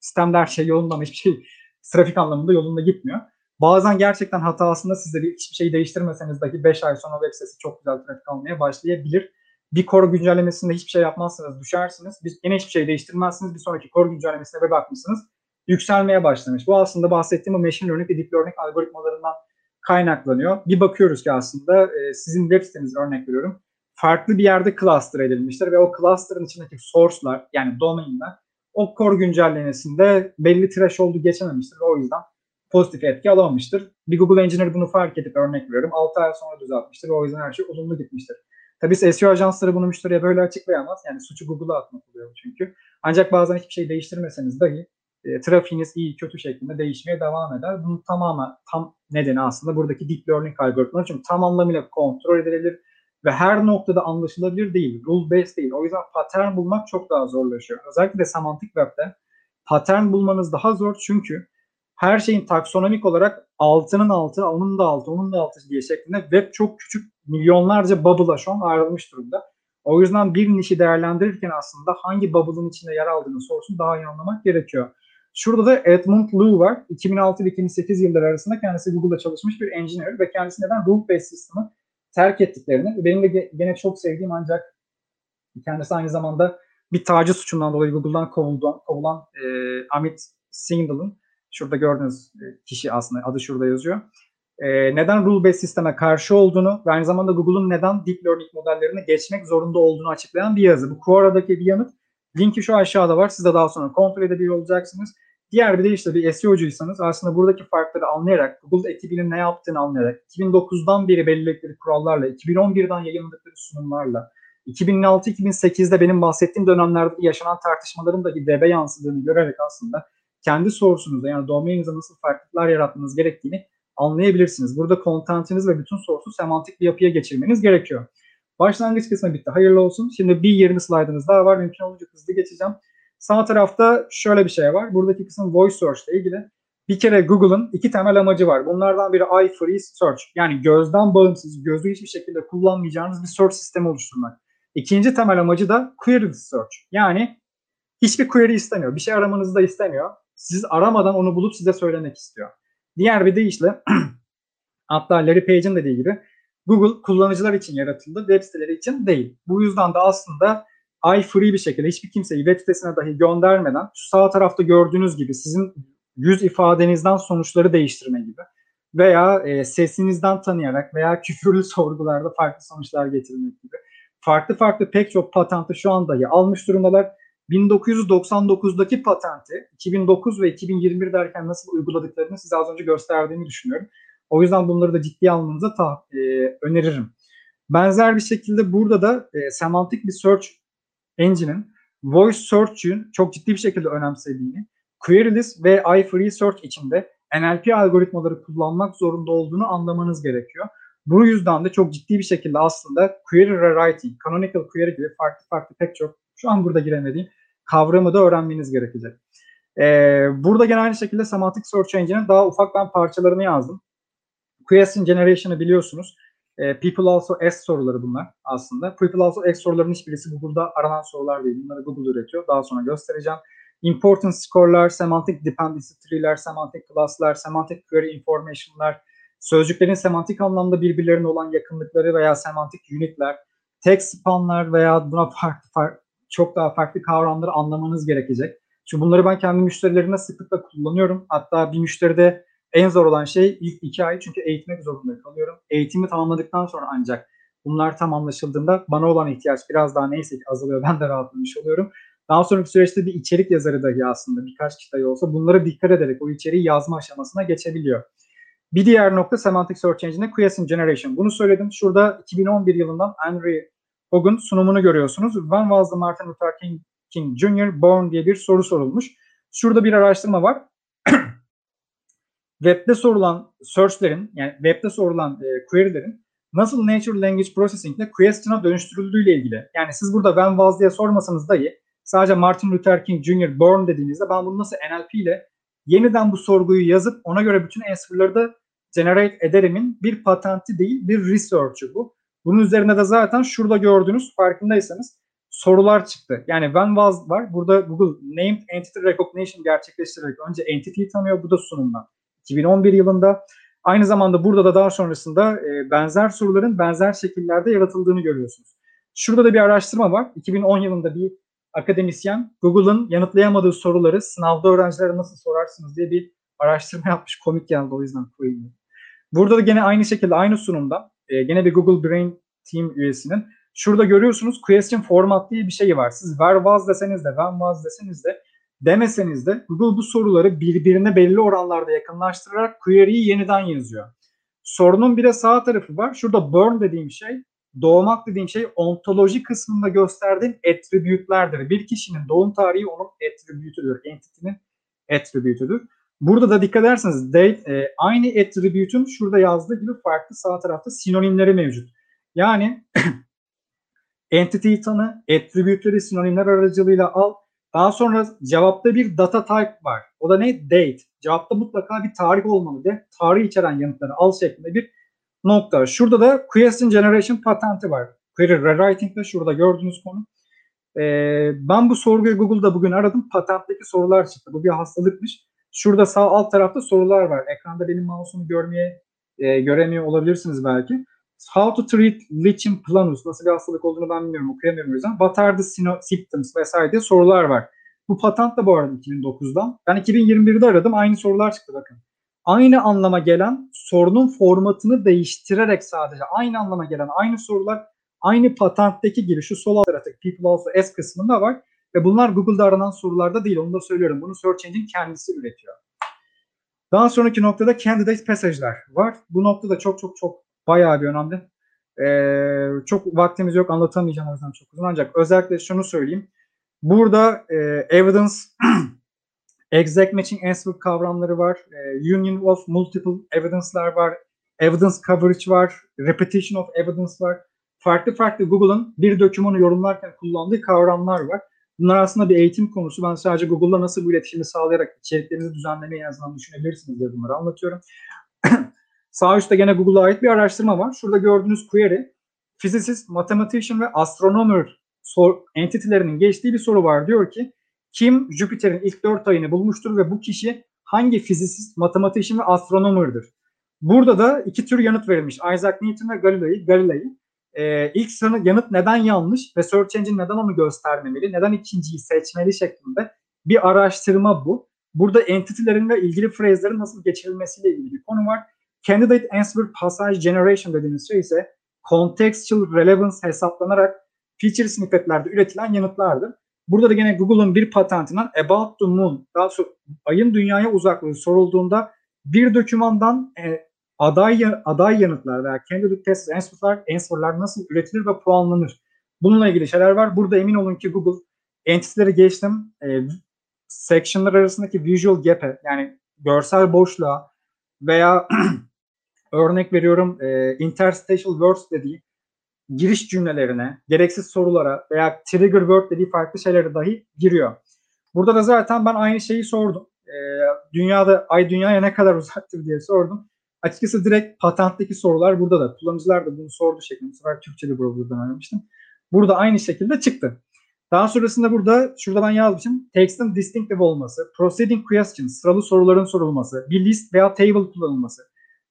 sistemde her şey yolunda ama hiçbir şey trafik anlamında yolunda gitmiyor. Bazen gerçekten hatasında siz de hiçbir şey değiştirmeseniz dahi 5 ay sonra web sitesi çok güzel trafik almaya başlayabilir. Bir core güncellemesinde hiçbir şey yapmazsanız düşersiniz. Bir, yine hiçbir şey değiştirmezsiniz. Bir sonraki core güncellemesine bir bakmışsınız yükselmeye başlamış. Bu aslında bahsettiğim o machine learning ve deep learning algoritmalarından kaynaklanıyor. Bir bakıyoruz ki aslında e, sizin web siteniz örnek veriyorum. Farklı bir yerde cluster edilmiştir ve o cluster'ın içindeki source'lar yani domain'ler o core güncellemesinde belli threshold'u geçememiştir ve o yüzden pozitif etki alamamıştır. Bir Google Engineer bunu fark edip örnek veriyorum 6 ay sonra düzeltmiştir ve o yüzden her şey olumlu gitmiştir. Tabii SEO ajansları bunu müşteriye böyle açıklayamaz. Yani suçu Google'a atmak oluyor çünkü. Ancak bazen hiçbir şey değiştirmeseniz dahi e, trafiğiniz iyi kötü şeklinde değişmeye devam eder. Bunun tamamen tam nedeni aslında buradaki deep learning algoritmaları çünkü tam anlamıyla kontrol edilebilir ve her noktada anlaşılabilir değil. Rule based değil. O yüzden pattern bulmak çok daha zorlaşıyor. Özellikle de semantik web'de pattern bulmanız daha zor çünkü her şeyin taksonomik olarak altının altı, onun da altı, onun da altı diye şeklinde web çok küçük milyonlarca bubble'a şu an ayrılmış durumda. O yüzden bir nişi değerlendirirken aslında hangi bubble'ın içinde yer aldığını sorusunu daha iyi anlamak gerekiyor. Şurada da Edmund Lu var. 2006 ve 2008 yılları arasında kendisi Google'da çalışmış bir engineer ve kendisi neden rule-based sistemi terk ettiklerini, benim de gene çok sevdiğim ancak kendisi aynı zamanda bir taciz suçundan dolayı Google'dan kovulan, kovulan e, Amit Singh'ın şurada gördüğünüz e, kişi aslında adı şurada yazıyor. E, neden rule-based sisteme karşı olduğunu ve aynı zamanda Google'un neden deep learning modellerini geçmek zorunda olduğunu açıklayan bir yazı. Bu Quora'daki bir yanıt. Linki şu aşağıda var. Siz de daha sonra kontrol edebiliyor olacaksınız. Diğer bir de işte bir SEO'cuysanız aslında buradaki farkları anlayarak, Google ekibinin ne yaptığını anlayarak, 2009'dan beri belirledikleri kurallarla, 2011'den yayınladıkları sunumlarla, 2006-2008'de benim bahsettiğim dönemlerde yaşanan tartışmaların da web'e yansıdığını görerek aslında kendi sorusunuzda yani domaininizde nasıl farklılıklar yaratmanız gerektiğini anlayabilirsiniz. Burada kontentiniz ve bütün sorusu semantik bir yapıya geçirmeniz gerekiyor. Başlangıç kısmı bitti. Hayırlı olsun. Şimdi bir 20 slaydınız daha var. Mümkün olunca hızlı geçeceğim. Sağ tarafta şöyle bir şey var. Buradaki kısım voice search ile ilgili. Bir kere Google'ın iki temel amacı var. Bunlardan biri eye free search. Yani gözden bağımsız, gözü hiçbir şekilde kullanmayacağınız bir search sistemi oluşturmak. İkinci temel amacı da query search. Yani hiçbir query istemiyor. Bir şey aramanızı da istemiyor. Siz aramadan onu bulup size söylemek istiyor. Diğer bir deyişle hatta Larry Page'in dediği gibi Google kullanıcılar için yaratıldı, web siteleri için değil. Bu yüzden de aslında ay free bir şekilde hiçbir kimseyi web sitesine dahi göndermeden şu sağ tarafta gördüğünüz gibi sizin yüz ifadenizden sonuçları değiştirme gibi veya e, sesinizden tanıyarak veya küfürlü sorgularda farklı sonuçlar getirmek gibi farklı farklı pek çok patenti şu an dahi almış durumdalar. 1999'daki patenti 2009 ve 2021 derken nasıl uyguladıklarını size az önce gösterdiğimi düşünüyorum. O yüzden bunları da ciddi almanızı ta, e, öneririm. Benzer bir şekilde burada da e, semantik bir search engine'in voice search'ün çok ciddi bir şekilde önemsediğini, queryless ve iFree search içinde NLP algoritmaları kullanmak zorunda olduğunu anlamanız gerekiyor. Bu yüzden de çok ciddi bir şekilde aslında query rewriting, canonical query gibi farklı farklı pek çok şu an burada giremediğim kavramı da öğrenmeniz gerekecek. Ee, burada gene aynı şekilde semantic search engine'in daha ufak ben parçalarını yazdım. Question generation'ı biliyorsunuz. E, People Also Ask soruları bunlar aslında. People Also Ask soruların hiçbirisi Google'da aranan sorular değil. Bunları Google üretiyor. Daha sonra göstereceğim. Importance score'lar, semantic dependency tree'ler, semantic class'lar, semantic query information'lar, sözcüklerin semantik anlamda birbirlerine olan yakınlıkları veya semantik unit'ler, text span'lar veya buna farklı, farklı çok daha farklı kavramları anlamanız gerekecek. Çünkü bunları ben kendi müşterilerime sıklıkla kullanıyorum. Hatta bir müşteride en zor olan şey ilk iki ay çünkü eğitmek zorunda kalıyorum. Eğitimi tamamladıktan sonra ancak bunlar tam anlaşıldığında bana olan ihtiyaç biraz daha neyse ki azalıyor. Ben de rahatlamış oluyorum. Daha sonraki süreçte bir içerik yazarı dahi aslında birkaç kişi olsa bunlara dikkat ederek o içeriği yazma aşamasına geçebiliyor. Bir diğer nokta Semantic Search Engine'de Question Generation. Bunu söyledim. Şurada 2011 yılından Henry Hogan sunumunu görüyorsunuz. When was the Martin Luther King, King Jr. born diye bir soru sorulmuş. Şurada bir araştırma var. Web'de sorulan search'lerin yani web'de sorulan e, query'lerin nasıl natural language processing ile question'a dönüştürüldüğü ile ilgili. Yani siz burada when was diye sormasanız dahi sadece Martin Luther King Jr. born dediğinizde ben bunu nasıl NLP ile yeniden bu sorguyu yazıp ona göre bütün answer'ları da generate ederimin bir patenti değil bir research'ı bu. Bunun üzerine de zaten şurada gördüğünüz farkındaysanız sorular çıktı. Yani when was var. Burada Google Named Entity Recognition gerçekleştirerek önce entity'yi tanıyor. Bu da sunumdan. 2011 yılında. Aynı zamanda burada da daha sonrasında e, benzer soruların benzer şekillerde yaratıldığını görüyorsunuz. Şurada da bir araştırma var. 2010 yılında bir akademisyen Google'ın yanıtlayamadığı soruları sınavda öğrencilere nasıl sorarsınız diye bir araştırma yapmış. Komik geldi o yüzden koyayım. Burada da gene aynı şekilde aynı sunumda e, gene bir Google Brain Team üyesinin şurada görüyorsunuz question format diye bir şey var. Siz where was deseniz de when was deseniz de demeseniz de Google bu soruları birbirine belli oranlarda yakınlaştırarak query'yi yeniden yazıyor. Sorunun bir de sağ tarafı var. Şurada burn dediğim şey, doğmak dediğim şey ontoloji kısmında gösterdiğim attribute'lerdir. Bir kişinin doğum tarihi onun attribute'üdür. Entity'nin attribute'üdür. Burada da dikkat ederseniz date, e, aynı attribute'ün şurada yazdığı gibi farklı sağ tarafta sinonimleri mevcut. Yani entity'yi tanı, attribute'leri sinonimler aracılığıyla al. Daha sonra cevapta bir data type var. O da ne? Date. Cevapta mutlaka bir tarih olmalı de tarih içeren yanıtları al şeklinde bir nokta. Şurada da question generation patenti var. Query rewriting de şurada gördüğünüz konu. Ee, ben bu sorguyu Google'da bugün aradım. Patentteki sorular çıktı. Bu bir hastalıkmış. Şurada sağ alt tarafta sorular var. Ekranda benim mouse'umu görmeye e, göremiyor olabilirsiniz belki. How to treat lichen planus nasıl bir hastalık olduğunu ben bilmiyorum okuyamıyorum o yüzden. What are the symptoms vesaire diye sorular var. Bu patent de bu arada 2009'dan. Ben 2021'de aradım aynı sorular çıktı bakın. Aynı anlama gelen sorunun formatını değiştirerek sadece aynı anlama gelen aynı sorular aynı patentteki gibi şu sol alt people also S kısmında var. Ve bunlar Google'da aranan sorularda değil onu da söylüyorum. Bunu Search Engine kendisi üretiyor. Daha sonraki noktada candidate passage'ler var. Bu noktada çok çok çok bayağı bir önemli. Ee, çok vaktimiz yok anlatamayacağım o yüzden çok uzun ancak özellikle şunu söyleyeyim. Burada e, evidence exact matching answer kavramları var. E, union of multiple evidence'lar var. Evidence coverage var. Repetition of evidence var. Farklı farklı Google'ın bir dokümanı yorumlarken kullandığı kavramlar var. Bunlar aslında bir eğitim konusu. Ben sadece Google'la nasıl bu iletişimi sağlayarak içeriklerinizi düzenlemeyi en azından düşünebilirsiniz diye bunları anlatıyorum. Sağ üstte gene Google'a ait bir araştırma var. Şurada gördüğünüz query, physicist, mathematician ve astronomer entity'lerinin geçtiği bir soru var. Diyor ki kim Jüpiter'in ilk dört ayını bulmuştur ve bu kişi hangi fizisist, mathematician ve astronomer'dır? Burada da iki tür yanıt verilmiş. Isaac Newton ve Galilei. Galilei. Ee, ilk sanı yanıt neden yanlış ve search engine neden onu göstermemeli, neden ikinciyi seçmeli şeklinde bir araştırma bu. Burada entity'lerin ve ilgili phrase'lerin nasıl geçirilmesiyle ilgili bir konu var. Candidate Answer Passage Generation dediğimiz şey ise contextual relevance hesaplanarak feature snippetlerde üretilen yanıtlardır. Burada da gene Google'ın bir patentinden About the Moon, daha sonra ayın dünyaya uzaklığı sorulduğunda bir dokümandan e, aday aday yanıtlar veya candidate test answer'lar, answer'lar nasıl üretilir ve puanlanır? Bununla ilgili şeyler var. Burada emin olun ki Google entity'leri geçtim. E, section'lar arasındaki visual gap'e yani görsel boşluğa veya örnek veriyorum e, interstitial words dediği giriş cümlelerine, gereksiz sorulara veya trigger word dediği farklı şeylere dahi giriyor. Burada da zaten ben aynı şeyi sordum. E, dünyada ay dünyaya ne kadar uzaktır diye sordum. Açıkçası direkt patentteki sorular burada da. Kullanıcılar da bunu sordu şeklinde. Bu sefer Türkçe bir browser'dan aramıştım. Burada aynı şekilde çıktı. Daha sonrasında burada şurada ben yazmışım. Text'in distinctive olması, proceeding questions, sıralı soruların sorulması, bir list veya table kullanılması,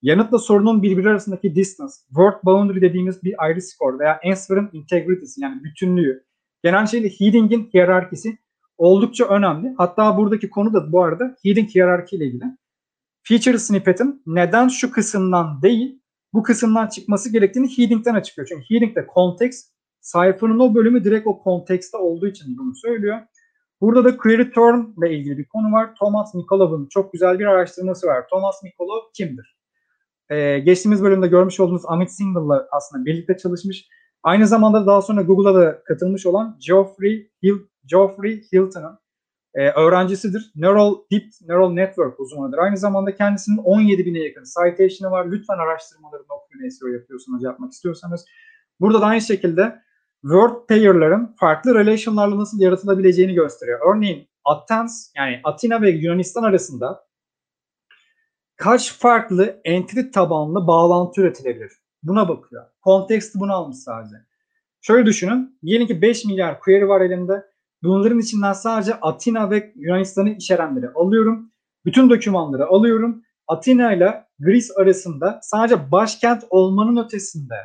yanıtla sorunun birbiri arasındaki distance, word boundary dediğimiz bir ayrı skor veya answer'ın integrity'si yani bütünlüğü. Genel şeyle heading'in hiyerarkisi oldukça önemli. Hatta buradaki konu da bu arada heading hiyerarki ile ilgili. Feature snippet'in neden şu kısımdan değil, bu kısımdan çıkması gerektiğini heading'den açıklıyor. Çünkü heading'de context, sayfanın o bölümü direkt o kontekste olduğu için bunu söylüyor. Burada da query term ile ilgili bir konu var. Thomas Mikolov'un çok güzel bir araştırması var. Thomas Mikolov kimdir? Ee, geçtiğimiz bölümde görmüş olduğunuz Amit Single'la aslında birlikte çalışmış. Aynı zamanda daha sonra Google'a da katılmış olan Geoffrey, Hill, Geoffrey Hilton'ın e, öğrencisidir. Neural Deep Neural Network uzmanıdır. Aynı zamanda kendisinin 17 bine yakın citation'ı var. Lütfen araştırmalarını okuyun SEO yapıyorsanız, yapmak istiyorsanız. Burada da aynı şekilde word pair'ların farklı relation'larla nasıl yaratılabileceğini gösteriyor. Örneğin Athens yani Atina ve Yunanistan arasında kaç farklı entity tabanlı bağlantı üretilebilir? Buna bakıyor. Konteksti bunu almış sadece. Şöyle düşünün. Diyelim ki 5 milyar query var elimde. Bunların içinden sadece Atina ve Yunanistan'ı içerenleri alıyorum. Bütün dokümanları alıyorum. Atina ile Greece arasında sadece başkent olmanın ötesinde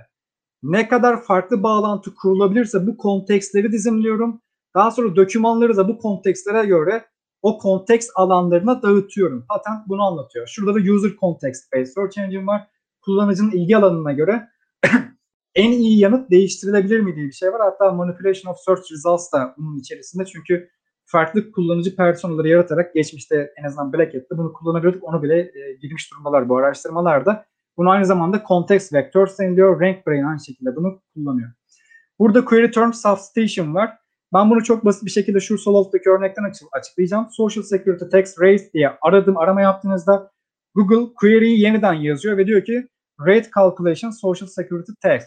ne kadar farklı bağlantı kurulabilirse bu kontekstleri dizimliyorum. Daha sonra dokümanları da bu kontekstlere göre o kontekst alanlarına dağıtıyorum. Patent bunu anlatıyor. Şurada da user context based search engine var. Kullanıcının ilgi alanına göre en iyi yanıt değiştirilebilir mi diye bir şey var. Hatta manipulation of search results da bunun içerisinde. Çünkü farklı kullanıcı personaları yaratarak geçmişte en azından Black Hat'te bunu kullanabiliyorduk. Onu bile e, girmiş durumdalar bu araştırmalarda. Bunu aynı zamanda context vectors deniliyor. Rank Brain aynı şekilde bunu kullanıyor. Burada query term substitution var. Ben bunu çok basit bir şekilde şu sol alttaki örnekten açıklayacağım. Social Security Tax Rate diye aradım, arama yaptığınızda Google query'yi yeniden yazıyor ve diyor ki Rate Calculation Social Security Tax.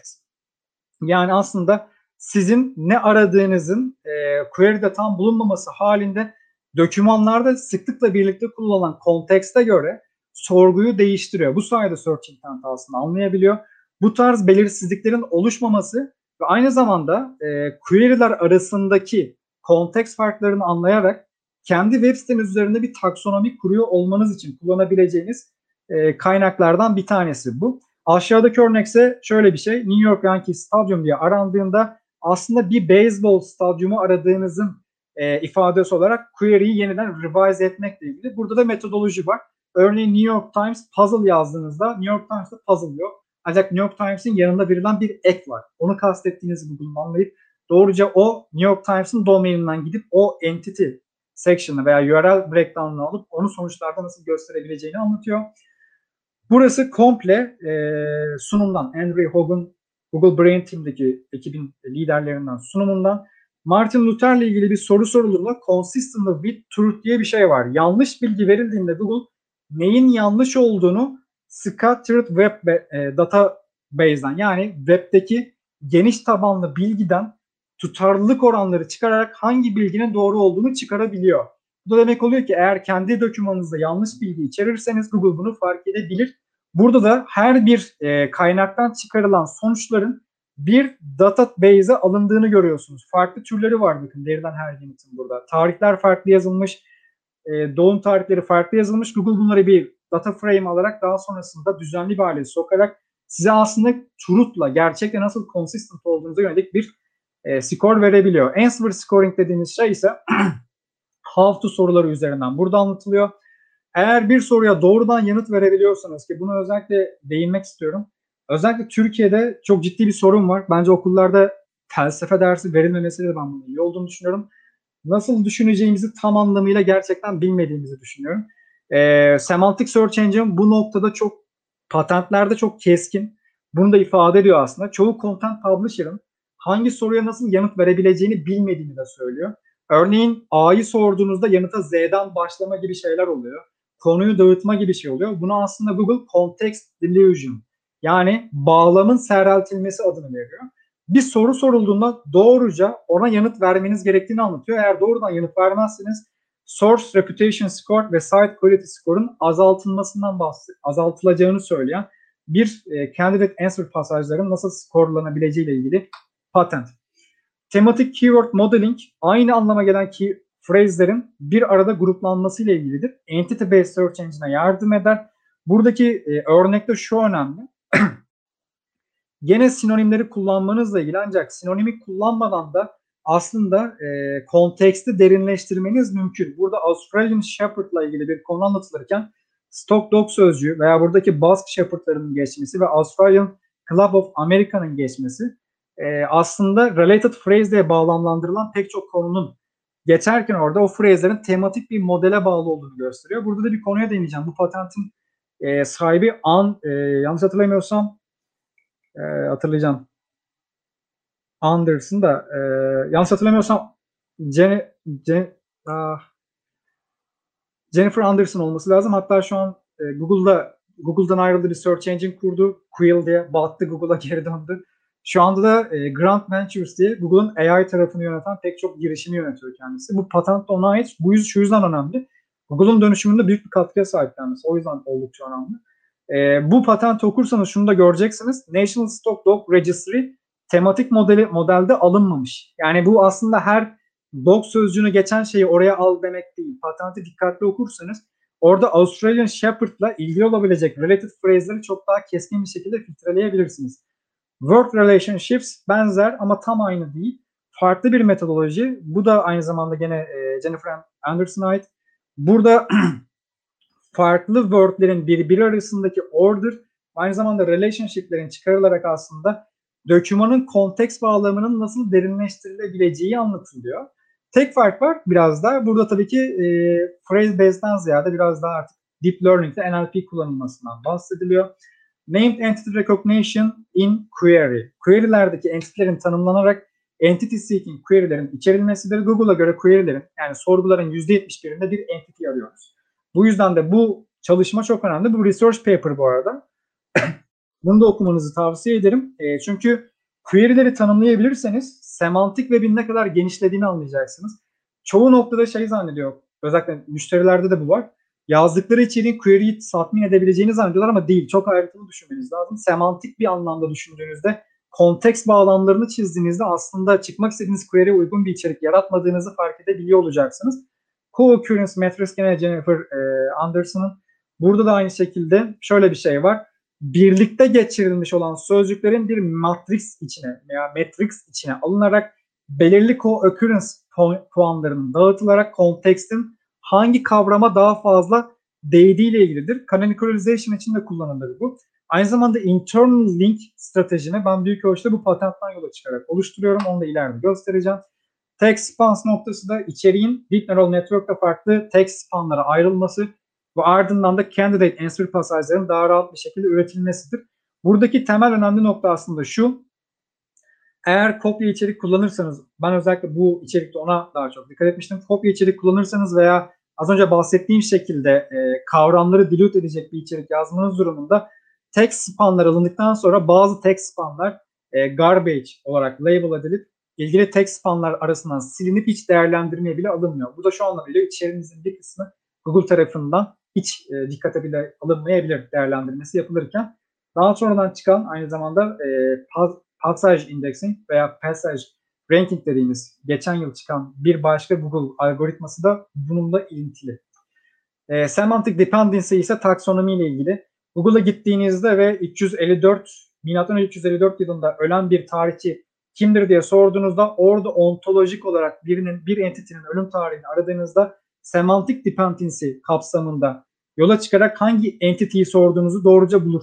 Yani aslında sizin ne aradığınızın e, query'de tam bulunmaması halinde dokümanlarda sıklıkla birlikte kullanılan kontekste göre sorguyu değiştiriyor. Bu sayede search intent aslında anlayabiliyor. Bu tarz belirsizliklerin oluşmaması ve aynı zamanda e, query'ler arasındaki konteks farklarını anlayarak kendi web siteniz üzerinde bir taksonomi kuruyor olmanız için kullanabileceğiniz e, kaynaklardan bir tanesi bu. Aşağıdaki örnekse şöyle bir şey. New York Yankees Stadium diye arandığında aslında bir beyzbol stadyumu aradığınızın e, ifadesi olarak query'yi yeniden revise etmekle ilgili. Burada da metodoloji var. Örneğin New York Times puzzle yazdığınızda New York Times'ta puzzle yok. Ancak New York Times'in yanında verilen bir ek var. Onu kastettiğinizi Google'un anlayıp doğruca o New York Times'ın domaininden gidip o entity section'ı veya URL breakdown'unu alıp onu sonuçlarda nasıl gösterebileceğini anlatıyor. Burası komple e, sunumdan Andrew Hogan Google Brain Team'deki ekibin liderlerinden sunumundan Martin Luther'le ilgili bir soru sorulduğunda consistent with truth diye bir şey var. Yanlış bilgi verildiğinde Google neyin yanlış olduğunu scattered web e, database'den yani webdeki geniş tabanlı bilgiden tutarlılık oranları çıkararak hangi bilginin doğru olduğunu çıkarabiliyor. Bu da demek oluyor ki eğer kendi dokümanınızda yanlış bilgi içerirseniz Google bunu fark edebilir. Burada da her bir e, kaynaktan çıkarılan sonuçların bir database'e alındığını görüyorsunuz. Farklı türleri var bakın deriden her yanıtın burada. Tarihler farklı yazılmış, e, doğum tarihleri farklı yazılmış. Google bunları bir data frame alarak daha sonrasında düzenli bir hale sokarak size aslında truth'la gerçekten nasıl consistent olduğunuza yönelik bir e, skor verebiliyor. Answer scoring dediğimiz şey ise how to soruları üzerinden burada anlatılıyor. Eğer bir soruya doğrudan yanıt verebiliyorsanız ki bunu özellikle değinmek istiyorum. Özellikle Türkiye'de çok ciddi bir sorun var. Bence okullarda felsefe dersi verilmemesi de ben bunun iyi olduğunu düşünüyorum. Nasıl düşüneceğimizi tam anlamıyla gerçekten bilmediğimizi düşünüyorum. E, semantic Search Engine bu noktada çok patentlerde çok keskin. Bunu da ifade ediyor aslında. Çoğu content publisher'ın hangi soruya nasıl yanıt verebileceğini bilmediğini de söylüyor. Örneğin A'yı sorduğunuzda yanıta Z'den başlama gibi şeyler oluyor. Konuyu dağıtma gibi şey oluyor. Bunu aslında Google Context Delusion yani bağlamın seyreltilmesi adını veriyor. Bir soru sorulduğunda doğruca ona yanıt vermeniz gerektiğini anlatıyor. Eğer doğrudan yanıt vermezseniz Source Reputation Score ve Site Quality Score'un azaltılmasından bahsediyor, azaltılacağını söyleyen bir e, candidate answer pasajların nasıl skorlanabileceği ile ilgili patent. Tematik keyword modeling aynı anlama gelen key phrase'lerin bir arada gruplanması ile ilgilidir. Entity based search engine'e yardım eder. Buradaki e, örnekte şu önemli. Gene sinonimleri kullanmanızla ilgili ancak sinonimi kullanmadan da aslında e, konteksti derinleştirmeniz mümkün. Burada Australian Shepherd'la ilgili bir konu anlatılırken Stock Dog sözcüğü veya buradaki Basque Shepherd'ların geçmesi ve Australian Club of America'nın geçmesi e, aslında related phrase diye bağlamlandırılan pek çok konunun geçerken orada o phrase'lerin tematik bir modele bağlı olduğunu gösteriyor. Burada da bir konuya değineceğim. Bu patentin e, sahibi An, e, yanlış hatırlamıyorsam e, hatırlayacağım. Anderson da e, yanlış hatırlamıyorsam Jen, Jen, ah, Jennifer Anderson olması lazım. Hatta şu an e, Google'da Google'dan ayrıldı bir search engine kurdu. Quill diye battı Google'a geri döndü. Şu anda da e, Grant Ventures diye Google'ın AI tarafını yöneten pek çok girişimi yönetiyor kendisi. Bu patent ona ait. Bu yüz, şu yüzden önemli. Google'un dönüşümünde büyük bir katkıya sahip kendisi. O yüzden oldukça önemli. E, bu patent okursanız şunu da göreceksiniz. National Stock Dog Registry tematik modeli modelde alınmamış. Yani bu aslında her dog sözcüğünü geçen şeyi oraya al demek değil. Patenti dikkatli okursanız orada Australian Shepherd'la ilgili olabilecek related phrase'leri çok daha keskin bir şekilde filtreleyebilirsiniz. Work relationships benzer ama tam aynı değil. Farklı bir metodoloji. Bu da aynı zamanda gene e, Jennifer Anderson'a ait. Burada farklı wordlerin birbiri arasındaki order aynı zamanda relationship'lerin çıkarılarak aslında dökümanın konteks bağlamının nasıl derinleştirilebileceği anlatılıyor. Tek fark var biraz da burada tabii ki e, phrase based'den ziyade biraz daha artık deep learning'de NLP kullanılmasından bahsediliyor. Named Entity Recognition in Query. Query'lerdeki entity'lerin tanımlanarak entity seeking query'lerin içerilmesidir. Google'a göre query'lerin yani sorguların %71'inde bir entity arıyoruz. Bu yüzden de bu çalışma çok önemli. Bu research paper bu arada. Bunu da okumanızı tavsiye ederim. E, çünkü query'leri tanımlayabilirseniz semantik web'in ne kadar genişlediğini anlayacaksınız. Çoğu noktada şey zannediyor. Özellikle müşterilerde de bu var. Yazdıkları içeriğin query'yi tatmin edebileceğini zannediyorlar ama değil. Çok ayrıntılı düşünmeniz lazım. Semantik bir anlamda düşündüğünüzde konteks bağlamlarını çizdiğinizde aslında çıkmak istediğiniz query'e uygun bir içerik yaratmadığınızı fark edebiliyor olacaksınız. Co-occurrence matrix gene Jennifer e, Anderson'ın. Burada da aynı şekilde şöyle bir şey var. Birlikte geçirilmiş olan sözcüklerin bir matrix içine veya matrix içine alınarak belirli co-occurrence puanlarının dağıtılarak kontekstin hangi kavrama daha fazla değdiğiyle ilgilidir. Canonicalization için de kullanılır bu. Aynı zamanda internal link stratejini ben büyük ölçüde bu patentten yola çıkarak oluşturuyorum. Onu da ileride göstereceğim. Text spans noktası da içeriğin Deep Neural Network'ta farklı text spanlara ayrılması ve ardından da candidate answer passage'ların daha rahat bir şekilde üretilmesidir. Buradaki temel önemli nokta aslında şu. Eğer kopya içerik kullanırsanız, ben özellikle bu içerikte ona daha çok dikkat etmiştim. Kopya içerik kullanırsanız veya az önce bahsettiğim şekilde e, kavramları dilute edecek bir içerik yazmanız durumunda text spanlar alındıktan sonra bazı text spanlar e, garbage olarak label edilip ilgili text spanlar arasından silinip hiç değerlendirmeye bile alınmıyor. Bu da şu geliyor içeriğinizin bir kısmı Google tarafından hiç e, dikkate bile alınmayabilir değerlendirmesi yapılırken. Daha sonradan çıkan aynı zamanda e, passage indexing veya passage ranking dediğimiz geçen yıl çıkan bir başka Google algoritması da bununla ilintili. E, semantic dependency ise taksonomi ile ilgili. Google'a gittiğinizde ve 354 M.Ö. 354 yılında ölen bir tarihçi kimdir diye sorduğunuzda orada ontolojik olarak birinin bir entitinin ölüm tarihini aradığınızda semantik dependency kapsamında yola çıkarak hangi entity'yi sorduğunuzu doğruca bulur.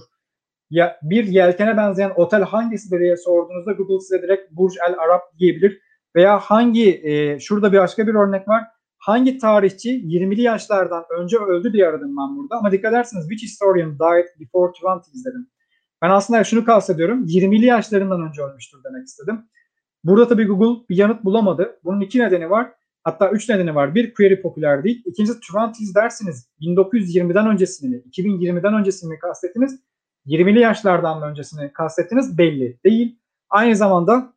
Ya bir yelkene benzeyen otel hangisidir diye sorduğunuzda Google size direkt Burj El Arab diyebilir. Veya hangi e, şurada bir başka bir örnek var. Hangi tarihçi 20'li yaşlardan önce öldü diye aradım ben burada. Ama dikkat ederseniz which historian died before 20 dedim. Ben aslında şunu kastediyorum. 20'li yaşlarından önce ölmüştür demek istedim. Burada tabii Google bir yanıt bulamadı. Bunun iki nedeni var. Hatta üç nedeni var. Bir, query popüler değil. İkincisi, Twenties dersiniz 1920'den öncesini mi, 2020'den öncesini mi kastettiniz? 20'li yaşlardan öncesini kastettiniz? Belli değil. Aynı zamanda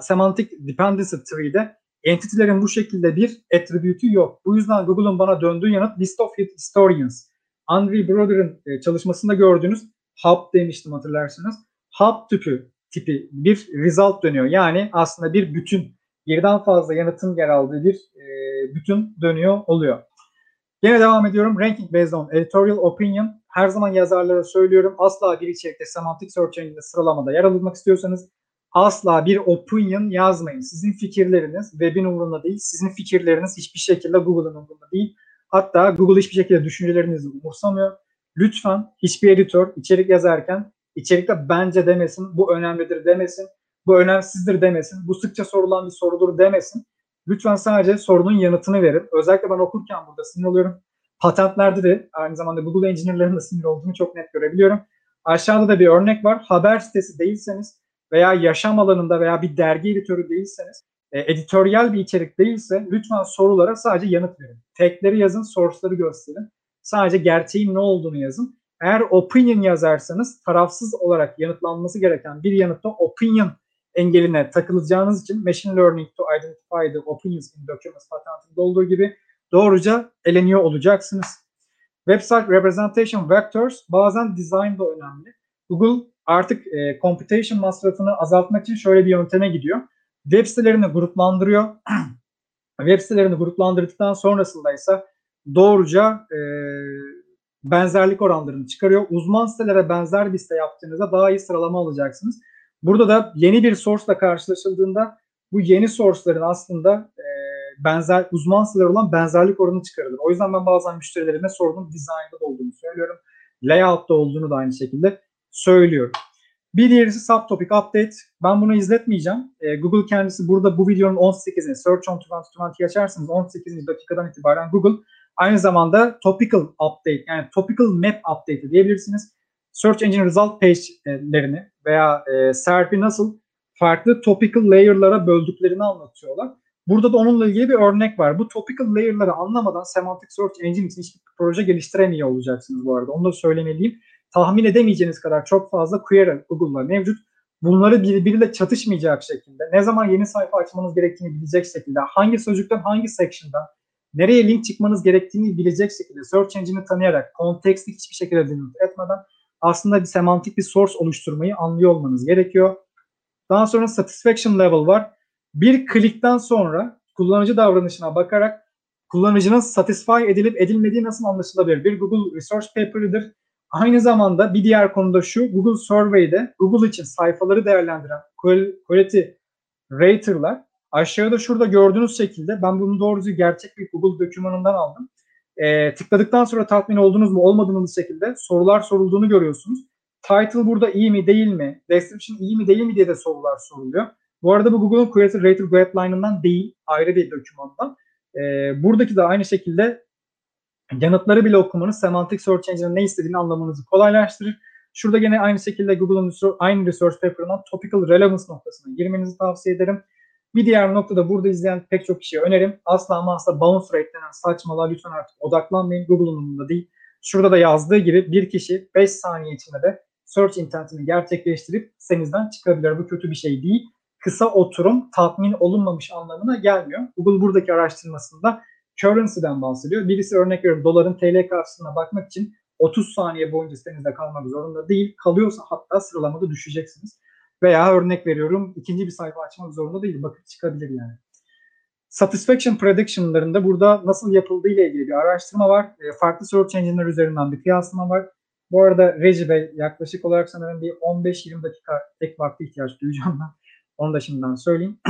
semantic dependency tree'de entity'lerin bu şekilde bir attribute'ü yok. Bu yüzden Google'un bana döndüğü yanıt list of historians. Andre Broder'ın e, çalışmasında gördüğünüz hub demiştim hatırlarsınız. Hub tipi, tipi bir result dönüyor. Yani aslında bir bütün birden fazla yanıtın yer aldığı bir e, bütün dönüyor oluyor. Yine devam ediyorum. Ranking based on editorial opinion. Her zaman yazarlara söylüyorum. Asla bir içerikte semantik search engine'de sıralamada yer almak istiyorsanız asla bir opinion yazmayın. Sizin fikirleriniz webin umurunda değil. Sizin fikirleriniz hiçbir şekilde Google'ın umurunda değil. Hatta Google hiçbir şekilde düşüncelerinizi umursamıyor. Lütfen hiçbir editör içerik yazarken içerikte bence demesin, bu önemlidir demesin, bu önemsizdir demesin, bu sıkça sorulan bir sorudur demesin. Lütfen sadece sorunun yanıtını verin. Özellikle ben okurken burada sinir oluyorum. Patentlerde de aynı zamanda Google Engineer'ların da sinir olduğunu çok net görebiliyorum. Aşağıda da bir örnek var. Haber sitesi değilseniz veya yaşam alanında veya bir dergi editörü değilseniz e, editoryal bir içerik değilse lütfen sorulara sadece yanıt verin. Tagleri yazın, source'ları gösterin. Sadece gerçeğin ne olduğunu yazın. Eğer opinion yazarsanız tarafsız olarak yanıtlanması gereken bir yanıtta opinion engeline takılacağınız için machine learning to identify the opinions in documents patentinde olduğu gibi doğruca eleniyor olacaksınız. Website representation vectors bazen design da önemli. Google artık e, computation masrafını azaltmak için şöyle bir yönteme gidiyor. Web sitelerini gruplandırıyor. Web sitelerini gruplandırdıktan sonrasında ise doğruca e, benzerlik oranlarını çıkarıyor. Uzman sitelere benzer bir site yaptığınızda daha iyi sıralama alacaksınız. Burada da yeni bir source ile karşılaşıldığında bu yeni source'ların aslında e, benzer uzman siteler olan benzerlik oranı çıkarılır. O yüzden ben bazen müşterilerime sorduğum design'da da olduğunu söylüyorum. Layout'ta olduğunu da aynı şekilde söylüyorum. Bir diğerisi subtopic update. Ben bunu izletmeyeceğim. E, Google kendisi burada bu videonun 18'ini Search on 2020 açarsanız 18. dakikadan itibaren Google aynı zamanda topical update yani topical map update diyebilirsiniz. Search Engine Result page'lerini veya e, SERP'i nasıl farklı topical layer'lara böldüklerini anlatıyorlar. Burada da onunla ilgili bir örnek var. Bu topical layer'ları anlamadan semantic search engine için hiçbir proje geliştiremiyor olacaksınız bu arada. Onu da söylemeliyim tahmin edemeyeceğiniz kadar çok fazla query Google'da mevcut. Bunları birbiriyle çatışmayacak şekilde, ne zaman yeni sayfa açmanız gerektiğini bilecek şekilde, hangi sözcükten hangi section'dan nereye link çıkmanız gerektiğini bilecek şekilde, search engine'i tanıyarak, konteksti hiçbir şekilde dinlet etmeden aslında bir semantik bir source oluşturmayı anlıyor olmanız gerekiyor. Daha sonra satisfaction level var. Bir klikten sonra kullanıcı davranışına bakarak kullanıcının satisfy edilip edilmediği nasıl anlaşılabilir? Bir Google Research Paper'ıdır Aynı zamanda bir diğer konuda şu, Google Survey'de Google için sayfaları değerlendiren quality rater'lar aşağıda şurada gördüğünüz şekilde ben bunu doğrusu gerçek bir Google dokümanından aldım. E, tıkladıktan sonra tatmin oldunuz mu olmadığınız şekilde sorular sorulduğunu görüyorsunuz. Title burada iyi mi değil mi? Description iyi mi değil mi diye de sorular soruluyor. Bu arada bu Google'un Quality Rater Guideline'ından değil, ayrı bir dokümandan. E, buradaki de aynı şekilde yanıtları bile okumanız semantik search engine'in ne istediğini anlamanızı kolaylaştırır. Şurada gene aynı şekilde Google'un aynı research paper'ından topical relevance noktasına girmenizi tavsiye ederim. Bir diğer noktada burada izleyen pek çok kişiye önerim. Asla ama asla bounce rate denen saçmalığa lütfen artık odaklanmayın. Google'un umurunda değil. Şurada da yazdığı gibi bir kişi 5 saniye içinde de search intentini gerçekleştirip senizden çıkabilir. Bu kötü bir şey değil. Kısa oturum tatmin olunmamış anlamına gelmiyor. Google buradaki araştırmasında currency'den bahsediyor. Birisi örnek veriyorum doların TL karşısına bakmak için 30 saniye boyunca sitenizde kalmak zorunda değil. Kalıyorsa hatta sıralamada düşeceksiniz. Veya örnek veriyorum ikinci bir sayfa açmak zorunda değil. Bakıp çıkabilir yani. Satisfaction prediction'larında burada nasıl yapıldığı ile ilgili bir araştırma var. E, farklı search engine'ler üzerinden bir kıyaslama var. Bu arada Reji Bey yaklaşık olarak sanırım bir 15-20 dakika tek vakti ihtiyaç duyacağım ben. Onu da şimdiden söyleyeyim.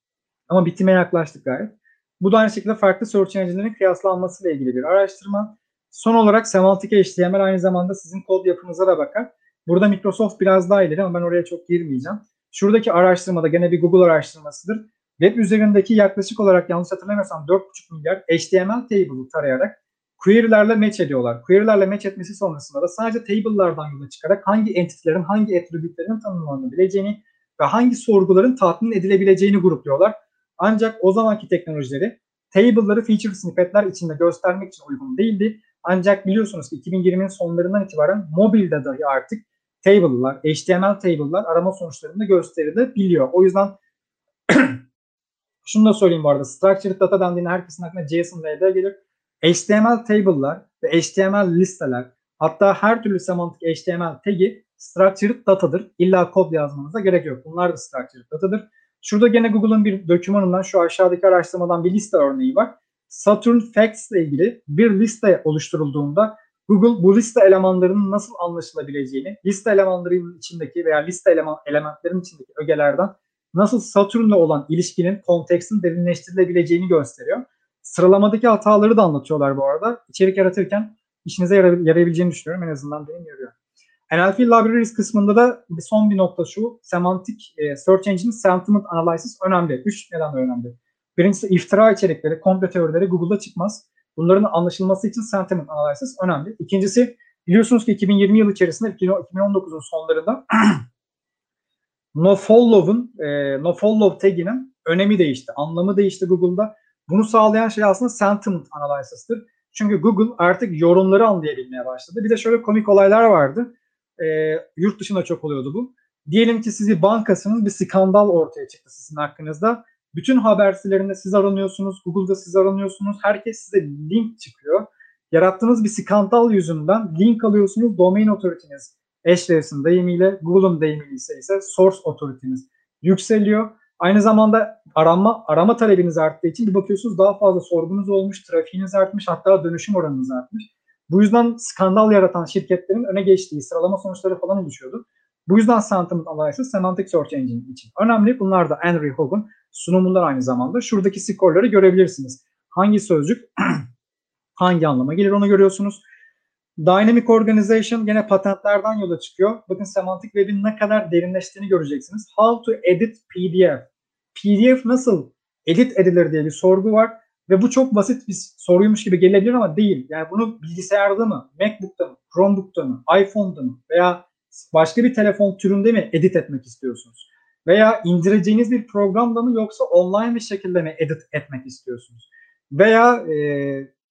Ama bitime yaklaştık gayet. Bu da aynı şekilde farklı search engine'lerin kıyaslanması ile ilgili bir araştırma. Son olarak semantik HTML aynı zamanda sizin kod yapınıza da bakar. Burada Microsoft biraz daha ileri ama ben oraya çok girmeyeceğim. Şuradaki araştırmada gene bir Google araştırmasıdır. Web üzerindeki yaklaşık olarak yanlış hatırlamıyorsam 4,5 milyar HTML table'ı tarayarak query'lerle match ediyorlar. Query'lerle match etmesi sonrasında da sadece table'lardan yola çıkarak hangi entity'lerin, hangi attribute'lerin tanımlanabileceğini ve hangi sorguların tatmin edilebileceğini grupluyorlar. Ancak o zamanki teknolojileri table'ları feature snippetler içinde göstermek için uygun değildi. Ancak biliyorsunuz ki 2020'nin sonlarından itibaren mobilde dahi artık table'lar, HTML table'lar arama sonuçlarında gösterilebiliyor. O yüzden şunu da söyleyeyim bu arada. Structured data dendiğinde herkesin aklına JSON LD gelir. HTML table'lar ve HTML listeler hatta her türlü semantik HTML tagi structured datadır. İlla kod yazmanıza gerek yok. Bunlar da structured datadır. Şurada gene Google'ın bir dokümanından şu aşağıdaki araştırmadan bir liste örneği var. Saturn Facts ile ilgili bir liste oluşturulduğunda Google bu liste elemanlarının nasıl anlaşılabileceğini, liste elemanlarının içindeki veya liste eleman, elementlerin içindeki ögelerden nasıl Satürn'le olan ilişkinin kontekstin derinleştirilebileceğini gösteriyor. Sıralamadaki hataları da anlatıyorlar bu arada. İçerik yaratırken işinize yarayabileceğini düşünüyorum. En azından benim yarıyor. NLP Libraries kısmında da bir son bir nokta şu. Semantik e, Search Engine Sentiment Analysis önemli. Üç neden önemli. Birincisi iftira içerikleri, komplo teorileri Google'da çıkmaz. Bunların anlaşılması için Sentiment Analysis önemli. İkincisi biliyorsunuz ki 2020 yılı içerisinde 2019'un sonlarında nofollow'un e, nofollow taginin önemi değişti, anlamı değişti Google'da. Bunu sağlayan şey aslında sentiment analysis'tir. Çünkü Google artık yorumları anlayabilmeye başladı. Bir de şöyle komik olaylar vardı. E, yurt dışında çok oluyordu bu. Diyelim ki sizi bankasınız bir skandal ortaya çıktı sizin hakkınızda. Bütün haber sitelerinde siz aranıyorsunuz, Google'da siz aranıyorsunuz. Herkes size link çıkıyor. Yarattığınız bir skandal yüzünden link alıyorsunuz. Domain otoriteniz Ahrefs'in deyimiyle, Google'un deyimiyle ise, ise source otoriteniz yükseliyor. Aynı zamanda arama arama talebiniz arttığı için bir bakıyorsunuz daha fazla sorgunuz olmuş, trafiğiniz artmış, hatta dönüşüm oranınız artmış. Bu yüzden skandal yaratan şirketlerin öne geçtiği sıralama sonuçları falan oluşuyordu. Bu yüzden Sentiment Analysis Semantic Search Engine için önemli. Bunlar da Henry Hogan sunumundan aynı zamanda. Şuradaki skorları görebilirsiniz. Hangi sözcük hangi anlama gelir onu görüyorsunuz. Dynamic Organization gene patentlerden yola çıkıyor. Bakın Semantic Web'in ne kadar derinleştiğini göreceksiniz. How to edit PDF. PDF nasıl edit edilir diye bir sorgu var. Ve bu çok basit bir soruymuş gibi gelebilir ama değil. Yani bunu bilgisayarda mı, MacBook'ta mı, Chromebook'ta mı, iPhone'da mı veya başka bir telefon türünde mi edit etmek istiyorsunuz? Veya indireceğiniz bir programda mı yoksa online bir şekilde mi edit etmek istiyorsunuz? Veya e,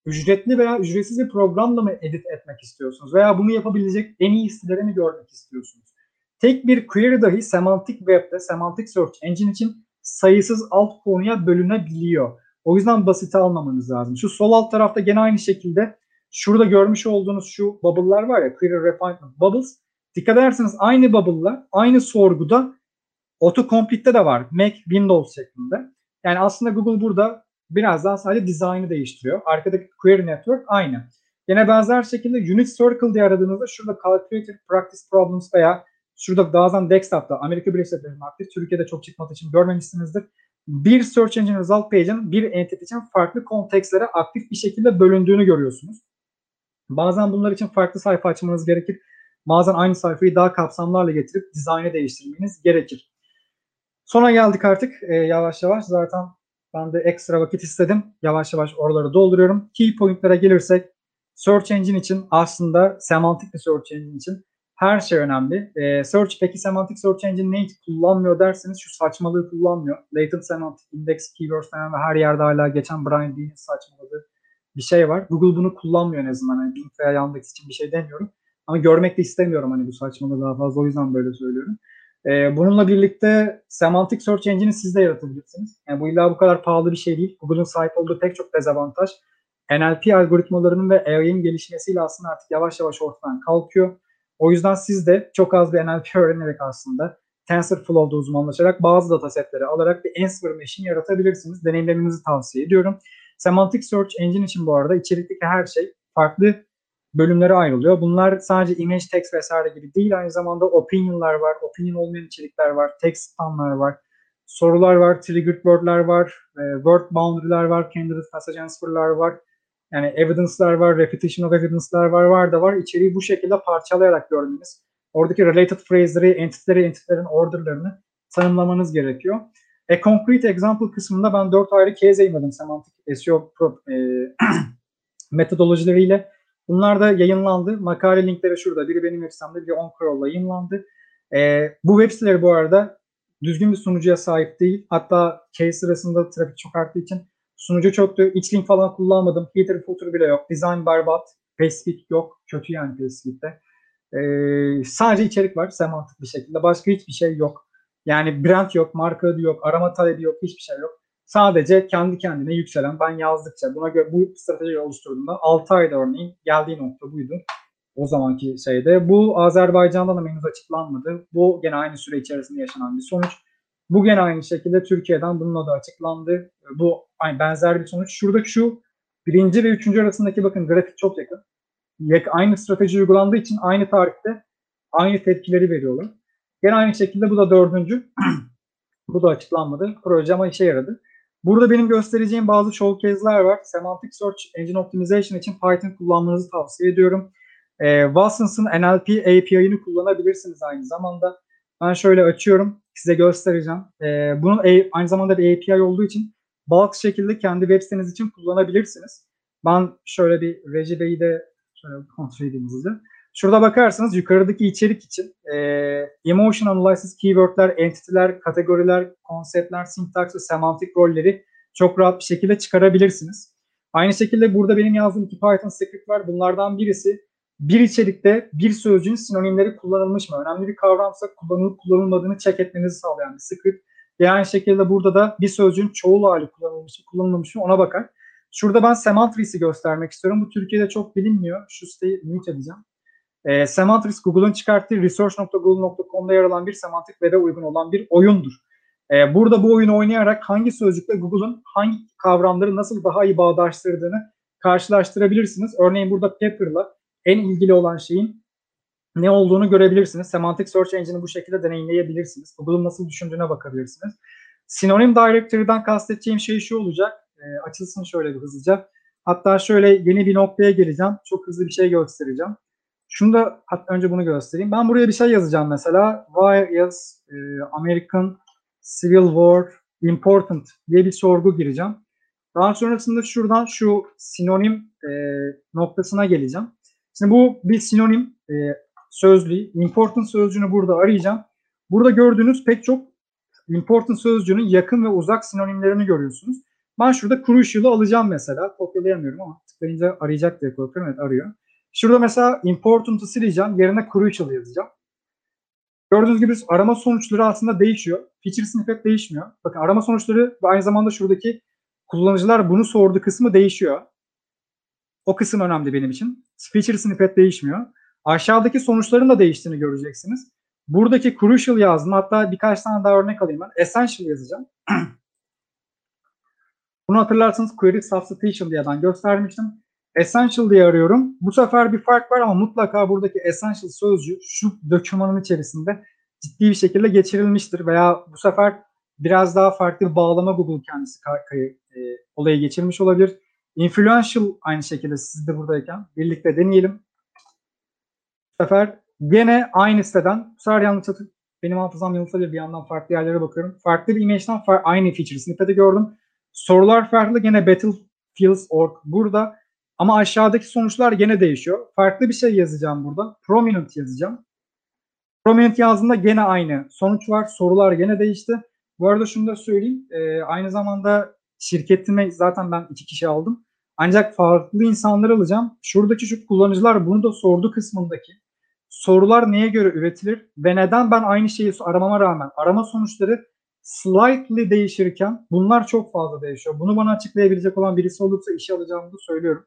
ücretli veya ücretsiz bir programla mı edit etmek istiyorsunuz? Veya bunu yapabilecek en iyi siteleri mi görmek istiyorsunuz? Tek bir query dahi Semantic Web'de, Semantic Search Engine için sayısız alt konuya bölünebiliyor. O yüzden basite almamanız lazım. Şu sol alt tarafta gene aynı şekilde şurada görmüş olduğunuz şu bubble'lar var ya query refinement bubbles. Dikkat ederseniz aynı bubble'lar aynı sorguda autocomplete'de de var. Mac, Windows şeklinde. Yani aslında Google burada biraz daha sadece dizaynı değiştiriyor. Arkadaki query network aynı. Yine benzer şekilde unit circle diye aradığınızda şurada calculated practice problems veya şurada bazen desktop'ta Amerika Birleşik Devletleri'nin aktif Türkiye'de çok çıkmadığı için görmemişsinizdir. Bir search engine result page'in bir entity için farklı kontekstlere aktif bir şekilde bölündüğünü görüyorsunuz. Bazen bunlar için farklı sayfa açmanız gerekir. Bazen aynı sayfayı daha kapsamlarla getirip dizaynı değiştirmeniz gerekir. Sona geldik artık e, yavaş yavaş. Zaten ben de ekstra vakit istedim. Yavaş yavaş oraları dolduruyorum. Key point'lere gelirsek Search Engine için aslında semantik bir Search Engine için her şey önemli. E, search peki semantik search engine ne kullanmıyor derseniz şu saçmalığı kullanmıyor. Latent semantic index keywords denen ve her yerde hala geçen Brian Dean'in saçmaladığı bir şey var. Google bunu kullanmıyor en azından. Yani Bing veya Yandex için bir şey demiyorum. Ama görmek de istemiyorum hani bu saçmalığı daha fazla. O yüzden böyle söylüyorum. E, bununla birlikte semantic search engine'i siz de yaratabilirsiniz. Yani bu illa bu kadar pahalı bir şey değil. Google'ın sahip olduğu pek çok dezavantaj. NLP algoritmalarının ve AI'nin gelişmesiyle aslında artık yavaş yavaş ortadan kalkıyor. O yüzden siz de çok az bir NLP öğrenerek aslında TensorFlow'da uzmanlaşarak bazı datasetleri alarak bir answer machine yaratabilirsiniz. Deneyimlemenizi tavsiye ediyorum. Semantic Search Engine için bu arada içerikteki her şey farklı bölümlere ayrılıyor. Bunlar sadece image text vesaire gibi değil. Aynı zamanda opinion'lar var, opinion olmayan içerikler var, text spanlar var, sorular var, triggered word'ler var, e, word boundary'ler var, candidate passage answer'lar var. Yani evidence'lar var, repetition of evidence'lar var, var da var. İçeriği bu şekilde parçalayarak görmeniz. Oradaki related phrase'leri, entity'leri, entity'lerin order'larını tanımlamanız gerekiyor. A concrete example kısmında ben dört ayrı case yayınladım semantik SEO pro, e, metodolojileriyle. Bunlar da yayınlandı. Makale linkleri şurada. Biri benim web sitemde, biri OnCrawl'la yayınlandı. E, bu web siteleri bu arada düzgün bir sunucuya sahip değil. Hatta case sırasında trafik çok arttığı için sunucu çoktu. Xlink falan kullanmadım. Header footer bile yok. Design berbat. PageSpeed yok. Kötü yani PageSpeed'de. Ee, sadece içerik var semantik bir şekilde. Başka hiçbir şey yok. Yani brand yok, marka adı yok, arama talebi yok, hiçbir şey yok. Sadece kendi kendine yükselen ben yazdıkça buna göre bu strateji oluşturduğumda 6 ayda örneğin geldiği nokta buydu. O zamanki şeyde. Bu Azerbaycan'da da henüz açıklanmadı. Bu gene aynı süre içerisinde yaşanan bir sonuç. Bu gene aynı şekilde Türkiye'den bunun da açıklandı. Bu aynı benzer bir sonuç. Şuradaki şu birinci ve üçüncü arasındaki bakın grafik çok yakın. Aynı strateji uygulandığı için aynı tarihte aynı tepkileri veriyorlar. Gene aynı şekilde bu da dördüncü. bu da açıklanmadı. Proje ama işe yaradı. Burada benim göstereceğim bazı showcase'ler var. Semantic Search Engine Optimization için Python kullanmanızı tavsiye ediyorum. E, Watson's'ın NLP API'ını kullanabilirsiniz aynı zamanda. Ben şöyle açıyorum. Size göstereceğim. E, bunun aynı zamanda bir API olduğu için bulk şekilde kendi web siteniz için kullanabilirsiniz. Ben şöyle bir Reji Bey'i de şöyle kontrol edeyim hızlıca. Şurada bakarsanız yukarıdaki içerik için e, emotion analysis keywordler, entity'ler, kategoriler, konseptler, syntax ve semantik rolleri çok rahat bir şekilde çıkarabilirsiniz. Aynı şekilde burada benim yazdığım iki Python script var. Bunlardan birisi bir içerikte bir sözcüğün sinonimleri kullanılmış mı? Önemli bir kavramsa kullanılıp kullanılmadığını check etmenizi sağlayan bir script. Ve aynı şekilde burada da bir sözcüğün çoğul hali kullanılmış mı kullanılmamış mı ona bakar. Şurada ben Semantris'i göstermek istiyorum. Bu Türkiye'de çok bilinmiyor. Şu siteyi mute edeceğim. E, Semantris Google'un çıkarttığı research.google.com'da yer alan bir semantik web'e uygun olan bir oyundur. E, burada bu oyunu oynayarak hangi sözcükle Google'un hangi kavramları nasıl daha iyi bağdaştırdığını karşılaştırabilirsiniz. Örneğin burada Pepper'la en ilgili olan şeyin ne olduğunu görebilirsiniz. Semantic Search Engine'i bu şekilde deneyimleyebilirsiniz. Google'un nasıl düşündüğüne bakabilirsiniz. Sinonim Directory'den kastettiğim şey şu olacak. E, açılsın şöyle bir hızlıca. Hatta şöyle yeni bir noktaya geleceğim. Çok hızlı bir şey göstereceğim. Şunu da hatta önce bunu göstereyim. Ben buraya bir şey yazacağım mesela. Why is e, American Civil War important diye bir sorgu gireceğim. Daha sonrasında şuradan şu sinonim e, noktasına geleceğim. Şimdi bu bir sinonim e, sözlüğü. Important sözcüğünü burada arayacağım. Burada gördüğünüz pek çok important sözcüğünün yakın ve uzak sinonimlerini görüyorsunuz. Ben şurada crucial'ı alacağım mesela. Kopyalayamıyorum ama tıklayınca arayacak diye korkuyorum. Evet arıyor. Şurada mesela important'ı sileceğim. Yerine crucial yazacağım. Gördüğünüz gibi arama sonuçları aslında değişiyor. Feature snippet değişmiyor. Bakın arama sonuçları ve aynı zamanda şuradaki kullanıcılar bunu sordu kısmı değişiyor. O kısım önemli benim için. Feature snippet değişmiyor. Aşağıdaki sonuçların da değiştiğini göreceksiniz. Buradaki crucial yazdım. Hatta birkaç tane daha örnek alayım ben. Essential yazacağım. Bunu hatırlarsanız query substitution diye ben göstermiştim. Essential diye arıyorum. Bu sefer bir fark var ama mutlaka buradaki essential sözcüğü şu dokümanın içerisinde ciddi bir şekilde geçirilmiştir veya bu sefer biraz daha farklı bir bağlama Google kendisi e, olayı geçirmiş olabilir. Influential aynı şekilde siz de buradayken birlikte deneyelim. Bu sefer gene aynı siteden bu sefer yanlış hatır, benim hafızam yanıltabilir bir yandan farklı yerlere bakıyorum. Farklı bir image'den far, aynı feature snippet'i gördüm. Sorular farklı gene Battlefields.org burada. Ama aşağıdaki sonuçlar gene değişiyor. Farklı bir şey yazacağım burada. Prominent yazacağım. Prominent yazdığında gene aynı sonuç var. Sorular gene değişti. Bu arada şunu da söyleyeyim. E, aynı zamanda şirketime zaten ben iki kişi aldım. Ancak farklı insanlar alacağım. Şuradaki şu kullanıcılar bunu da sordu kısmındaki. Sorular neye göre üretilir ve neden ben aynı şeyi aramama rağmen arama sonuçları slightly değişirken bunlar çok fazla değişiyor. Bunu bana açıklayabilecek olan birisi olursa işe alacağımı söylüyorum.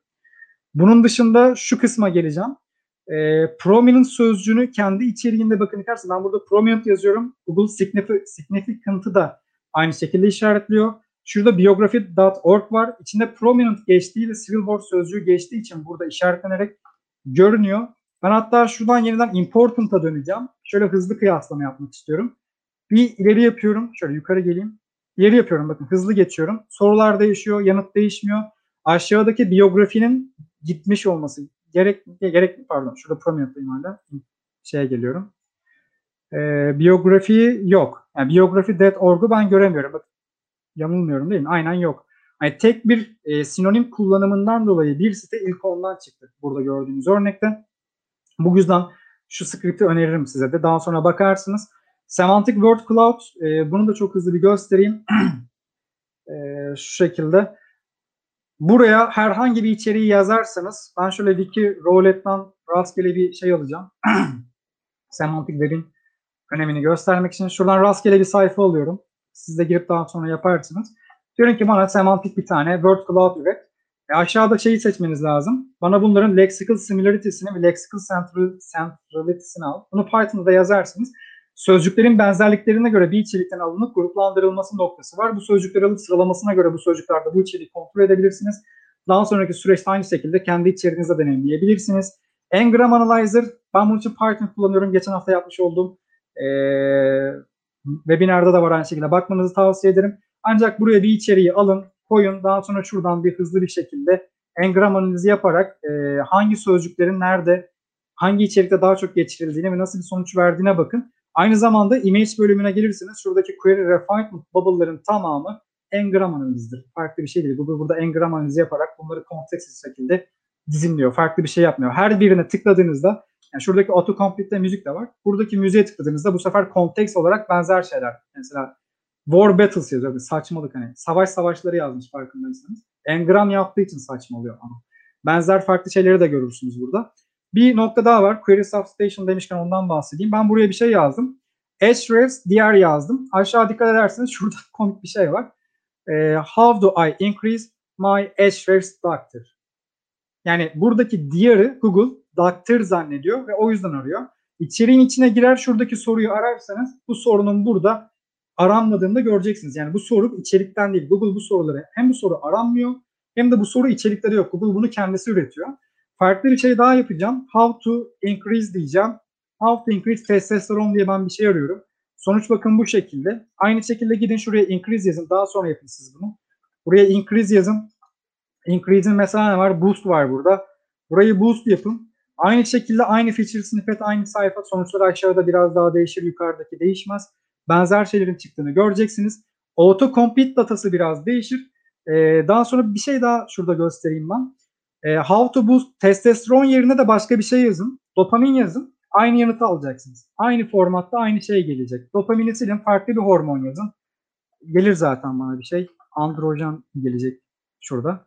Bunun dışında şu kısma geleceğim. E, prominent sözcüğünü kendi içeriğinde bakın istersen ben burada prominent yazıyorum. Google significant'ı da aynı şekilde işaretliyor. Şurada biography.org var. İçinde prominent geçtiği ve civil war sözcüğü geçtiği için burada işaretlenerek görünüyor. Ben hatta şuradan yeniden important'a döneceğim. Şöyle hızlı kıyaslama yapmak istiyorum. Bir ileri yapıyorum. Şöyle yukarı geleyim. İleri yapıyorum bakın hızlı geçiyorum. Sorular değişiyor, yanıt değişmiyor. Aşağıdaki biyografinin gitmiş olması gerek gerek pardon şurada prominent'tayım hala şeye geliyorum. Ee, biyografi yok. Yani biyografi.org'u ben göremiyorum. Bak yanılmıyorum değil mi? Aynen yok. Yani tek bir e, sinonim kullanımından dolayı bir site ilk ondan çıktı. Burada gördüğünüz örnekte. Bu yüzden şu script'i öneririm size de. Daha sonra bakarsınız. Semantic Word Cloud e, bunu da çok hızlı bir göstereyim. e, şu şekilde. Buraya herhangi bir içeriği yazarsanız ben şöyle wiki roulette'den rastgele bir şey alacağım. Semantik verin önemini göstermek için. Şuradan rastgele bir sayfa alıyorum. Siz de girip daha sonra yaparsınız. Diyorum ki bana semantik bir tane word cloud üret. E aşağıda şeyi seçmeniz lazım. Bana bunların lexical similarity'sini ve lexical centrality'sini al. Bunu Python'da yazarsınız. Sözcüklerin benzerliklerine göre bir içerikten alınıp gruplandırılması noktası var. Bu sözcükler alıp sıralamasına göre bu sözcüklerde bu içeriği kontrol edebilirsiniz. Daha sonraki süreçte aynı şekilde kendi içeriğinizde deneyimleyebilirsiniz. Engram Analyzer, ben bunun için Python kullanıyorum. Geçen hafta yapmış olduğum e, webinarda da var aynı şekilde. Bakmanızı tavsiye ederim. Ancak buraya bir içeriği alın, koyun. Daha sonra şuradan bir hızlı bir şekilde engram analizi yaparak e, hangi sözcüklerin nerede, hangi içerikte daha çok geçirildiğine ve nasıl bir sonuç verdiğine bakın. Aynı zamanda image bölümüne gelirseniz şuradaki query refinement bubble'ların tamamı engram analizidir. Farklı bir şey değil. Google burada engram analizi yaparak bunları kontekst şekilde dizimliyor. Farklı bir şey yapmıyor. Her birine tıkladığınızda Yani şuradaki autocomplete'de müzik de var. Buradaki müziğe tıkladığınızda bu sefer kontekst olarak benzer şeyler. Mesela War Battles yazıyor. Saçmalık hani. Savaş savaşları yazmış farkındaysanız. Engram yaptığı için saçmalıyor ama. Benzer farklı şeyleri de görürsünüz burada. Bir nokta daha var. Query Substation demişken ondan bahsedeyim. Ben buraya bir şey yazdım. Hrefs diğer yazdım. Aşağı dikkat ederseniz şurada komik bir şey var. E, how do I increase my Hrefs doctor? Yani buradaki diğeri Google doctor zannediyor ve o yüzden arıyor. İçeriğin içine girer şuradaki soruyu ararsanız bu sorunun burada aranmadığını da göreceksiniz. Yani bu soru içerikten değil. Google bu soruları hem bu soru aranmıyor hem de bu soru içerikleri yok. Google bunu kendisi üretiyor. Farklı bir şey daha yapacağım. How to increase diyeceğim. How to increase testosterone diye ben bir şey arıyorum. Sonuç bakın bu şekilde. Aynı şekilde gidin şuraya increase yazın. Daha sonra yapın siz bunu. Buraya increase yazın. Increase'in mesela ne var? Boost var burada. Burayı boost yapın. Aynı şekilde aynı feature snippet, aynı sayfa. Sonuçlar aşağıda biraz daha değişir. Yukarıdaki değişmez. Benzer şeylerin çıktığını göreceksiniz. Auto complete datası biraz değişir. Ee, daha sonra bir şey daha şurada göstereyim ben. Ee, how to boost testosteron yerine de başka bir şey yazın. Dopamin yazın. Aynı yanıtı alacaksınız. Aynı formatta aynı şey gelecek. Dopamini silin farklı bir hormon yazın. Gelir zaten bana bir şey. Androjen gelecek şurada.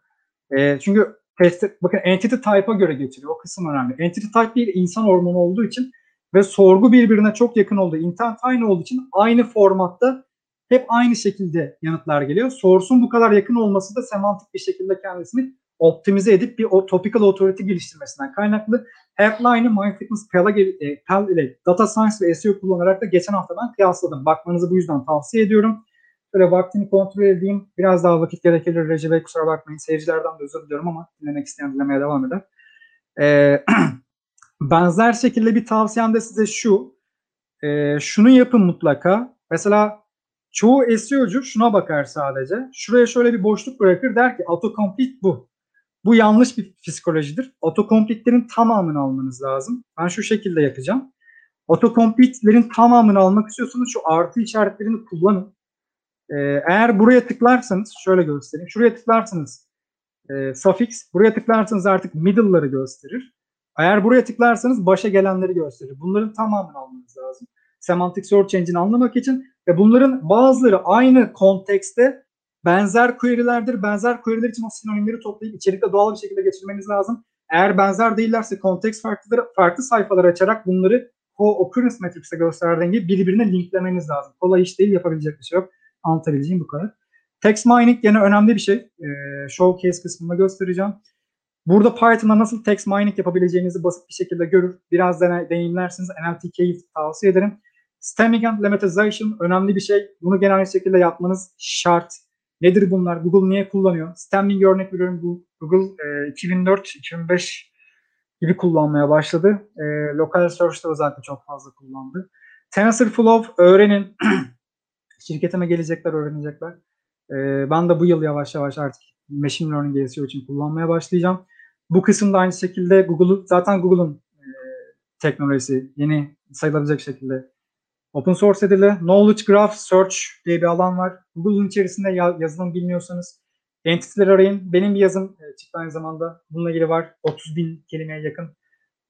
E, çünkü test, bakın entity type'a göre getiriyor. O kısım önemli. Entity type bir insan hormonu olduğu için ve sorgu birbirine çok yakın olduğu, intent aynı olduğu için aynı formatta hep aynı şekilde yanıtlar geliyor. Source'un bu kadar yakın olması da semantik bir şekilde kendisini optimize edip bir o topical authority geliştirmesinden kaynaklı. Headline'ı MyFitnessPal'a e, Pal ile Data Science ve SEO kullanarak da geçen hafta ben kıyasladım. Bakmanızı bu yüzden tavsiye ediyorum. Şöyle vaktini kontrol edeyim. Biraz daha vakit gerekebilir Recep Bey kusura bakmayın. Seyircilerden de özür diliyorum ama dinlemek isteyen dinlemeye devam eder. Ee, benzer şekilde bir tavsiyem de size şu. E, şunu yapın mutlaka. Mesela çoğu SEO'cu şuna bakar sadece. Şuraya şöyle bir boşluk bırakır der ki autocomplete bu. Bu yanlış bir psikolojidir. Autocomplete'lerin tamamını almanız lazım. Ben şu şekilde yapacağım. Autocomplete'lerin tamamını almak istiyorsanız şu artı işaretlerini kullanın. Ee, eğer buraya tıklarsanız, şöyle göstereyim. Şuraya tıklarsanız e, suffix, buraya tıklarsanız artık middle'ları gösterir. Eğer buraya tıklarsanız başa gelenleri gösterir. Bunların tamamını almanız lazım. Semantic Search Engine anlamak için ve bunların bazıları aynı kontekste benzer query'lerdir. Benzer query'ler için o sinonimleri toplayıp içerikte doğal bir şekilde geçirmeniz lazım. Eğer benzer değillerse kontekst farklıdır, farklı sayfalar açarak bunları co-occurrence matrix'e gösterdiğim gibi birbirine linklemeniz lazım. Kolay iş değil, yapabilecek bir şey yok. Anlatabileceğim bu kadar. Text mining yine önemli bir şey. Ee, showcase kısmında göstereceğim. Burada Python'da nasıl text mining yapabileceğinizi basit bir şekilde görür. Biraz dene, deneyimlersiniz. NLTK'yi tavsiye ederim. Stemming and lemmatization önemli bir şey. Bunu genel şekilde yapmanız şart. Nedir bunlar? Google niye kullanıyor? Stemming örnek veriyorum. Google e, 2004-2005 gibi kullanmaya başladı. E, local search'te özellikle çok fazla kullandı. TensorFlow öğrenin. Şirketime gelecekler, öğrenecekler. E, ben de bu yıl yavaş yavaş artık machine learning SEO için kullanmaya başlayacağım. Bu kısımda aynı şekilde Google'u zaten Google'un e, teknolojisi yeni sayılabilecek şekilde open source edildi. Knowledge Graph Search diye bir alan var. Google'un içerisinde yazılım bilmiyorsanız entity'leri arayın. Benim bir yazım e, çıktı aynı zamanda. Bununla ilgili var. 30 bin kelimeye yakın.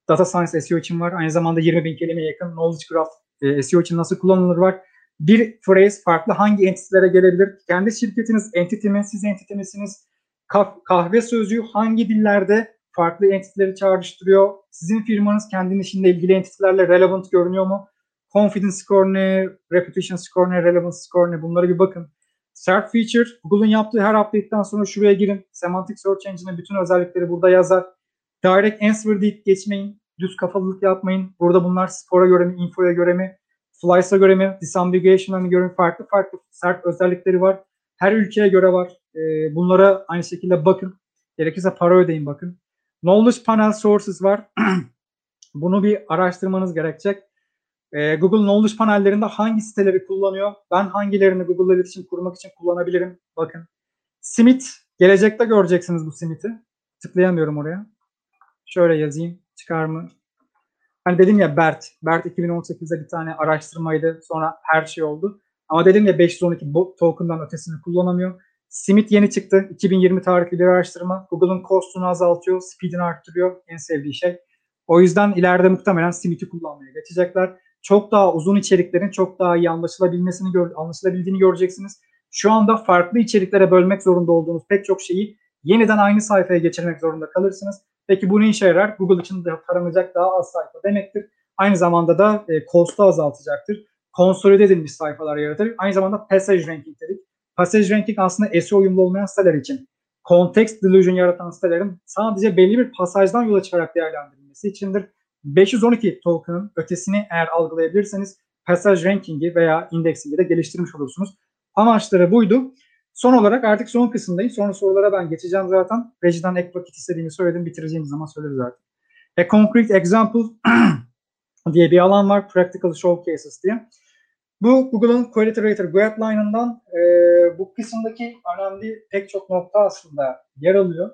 Data Science SEO için var. Aynı zamanda 20 bin kelimeye yakın Knowledge Graph e, SEO için nasıl kullanılır var. Bir phrase farklı hangi entity'lere gelebilir? Kendi şirketiniz entity mi? Siz entity misiniz? kahve sözcüğü hangi dillerde farklı entity'leri çağrıştırıyor? Sizin firmanız kendi işinde ilgili entity'lerle relevant görünüyor mu? Confidence score ne? Reputation score ne? Relevance score ne? Bunlara bir bakın. Search feature, Google'un yaptığı her update'den sonra şuraya girin. Semantic Search Engine'in bütün özellikleri burada yazar. Direct answer deyip geçmeyin. Düz kafalılık yapmayın. Burada bunlar spora göre mi, infoya göre mi, Flies'a göre mi, disambiguation'a göre mi farklı farklı sert özellikleri var. Her ülkeye göre var. E, bunlara aynı şekilde bakın. Gerekirse para ödeyin bakın. Knowledge Panel Sources var. Bunu bir araştırmanız gerekecek. E, Google Knowledge panellerinde hangi siteleri kullanıyor? Ben hangilerini Google'la iletişim kurmak için kullanabilirim? Bakın. Simit. Gelecekte göreceksiniz bu Simit'i. Tıklayamıyorum oraya. Şöyle yazayım. Çıkar mı? Hani dedim ya BERT. BERT 2018'de bir tane araştırmaydı. Sonra her şey oldu. Ama dedim ya 512 token'dan ötesini kullanamıyor. Simit yeni çıktı. 2020 tarihli bir araştırma. Google'ın cost'unu azaltıyor, speed'ini arttırıyor. En sevdiği şey. O yüzden ileride muhtemelen Simit'i kullanmaya geçecekler. Çok daha uzun içeriklerin çok daha iyi anlaşılabilmesini gör, anlaşılabildiğini göreceksiniz. Şu anda farklı içeriklere bölmek zorunda olduğunuz pek çok şeyi yeniden aynı sayfaya geçirmek zorunda kalırsınız. Peki bu ne işe yarar? Google için de taranacak daha az sayfa demektir. Aynı zamanda da e, cost'u azaltacaktır. Konsolide edilmiş sayfalar yaratır. Aynı zamanda passage ranking dedik. Passage ranking aslında SEO uyumlu olmayan siteler için. Context delusion yaratan sitelerin sadece belli bir pasajdan yola çıkarak değerlendirilmesi içindir. 512 token'ın ötesini eğer algılayabilirseniz passage ranking'i veya indexing'i de geliştirmiş olursunuz. Amaçları buydu. Son olarak artık son kısımdayım. Sonra sorulara ben geçeceğim zaten. Rejiden ek vakit istediğimi söyledim. Bitireceğimiz zaman söyleriz zaten. A concrete example diye bir alan var. Practical Showcases diye. Bu Google'ın Quality Rater Guideline'ından e, bu kısımdaki önemli pek çok nokta aslında yer alıyor.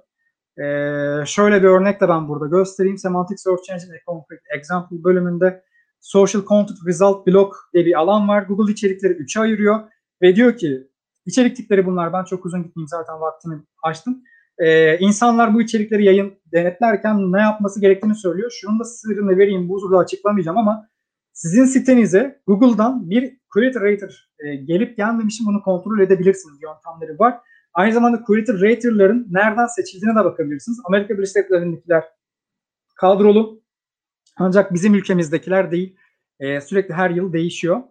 E, şöyle bir örnek de ben burada göstereyim. Semantic Search Engine Concrete Example bölümünde Social Content Result Block diye bir alan var. Google içerikleri 3'e ayırıyor ve diyor ki içerik tipleri bunlar. Ben çok uzun gitmeyeyim zaten vaktimi açtım. Ee, insanlar bu içerikleri yayın denetlerken ne yapması gerektiğini söylüyor. Şunun da sırrını vereyim bu burada açıklamayacağım ama sizin sitenize Google'dan bir Rater e, gelip gelmemiş bunu kontrol edebilirsiniz. Yöntemleri var. Aynı zamanda Quality Rater'ların nereden seçildiğine de bakabilirsiniz. Amerika Birleşik Devletleri'ndekiler kadrolu. Ancak bizim ülkemizdekiler değil. E, sürekli her yıl değişiyor.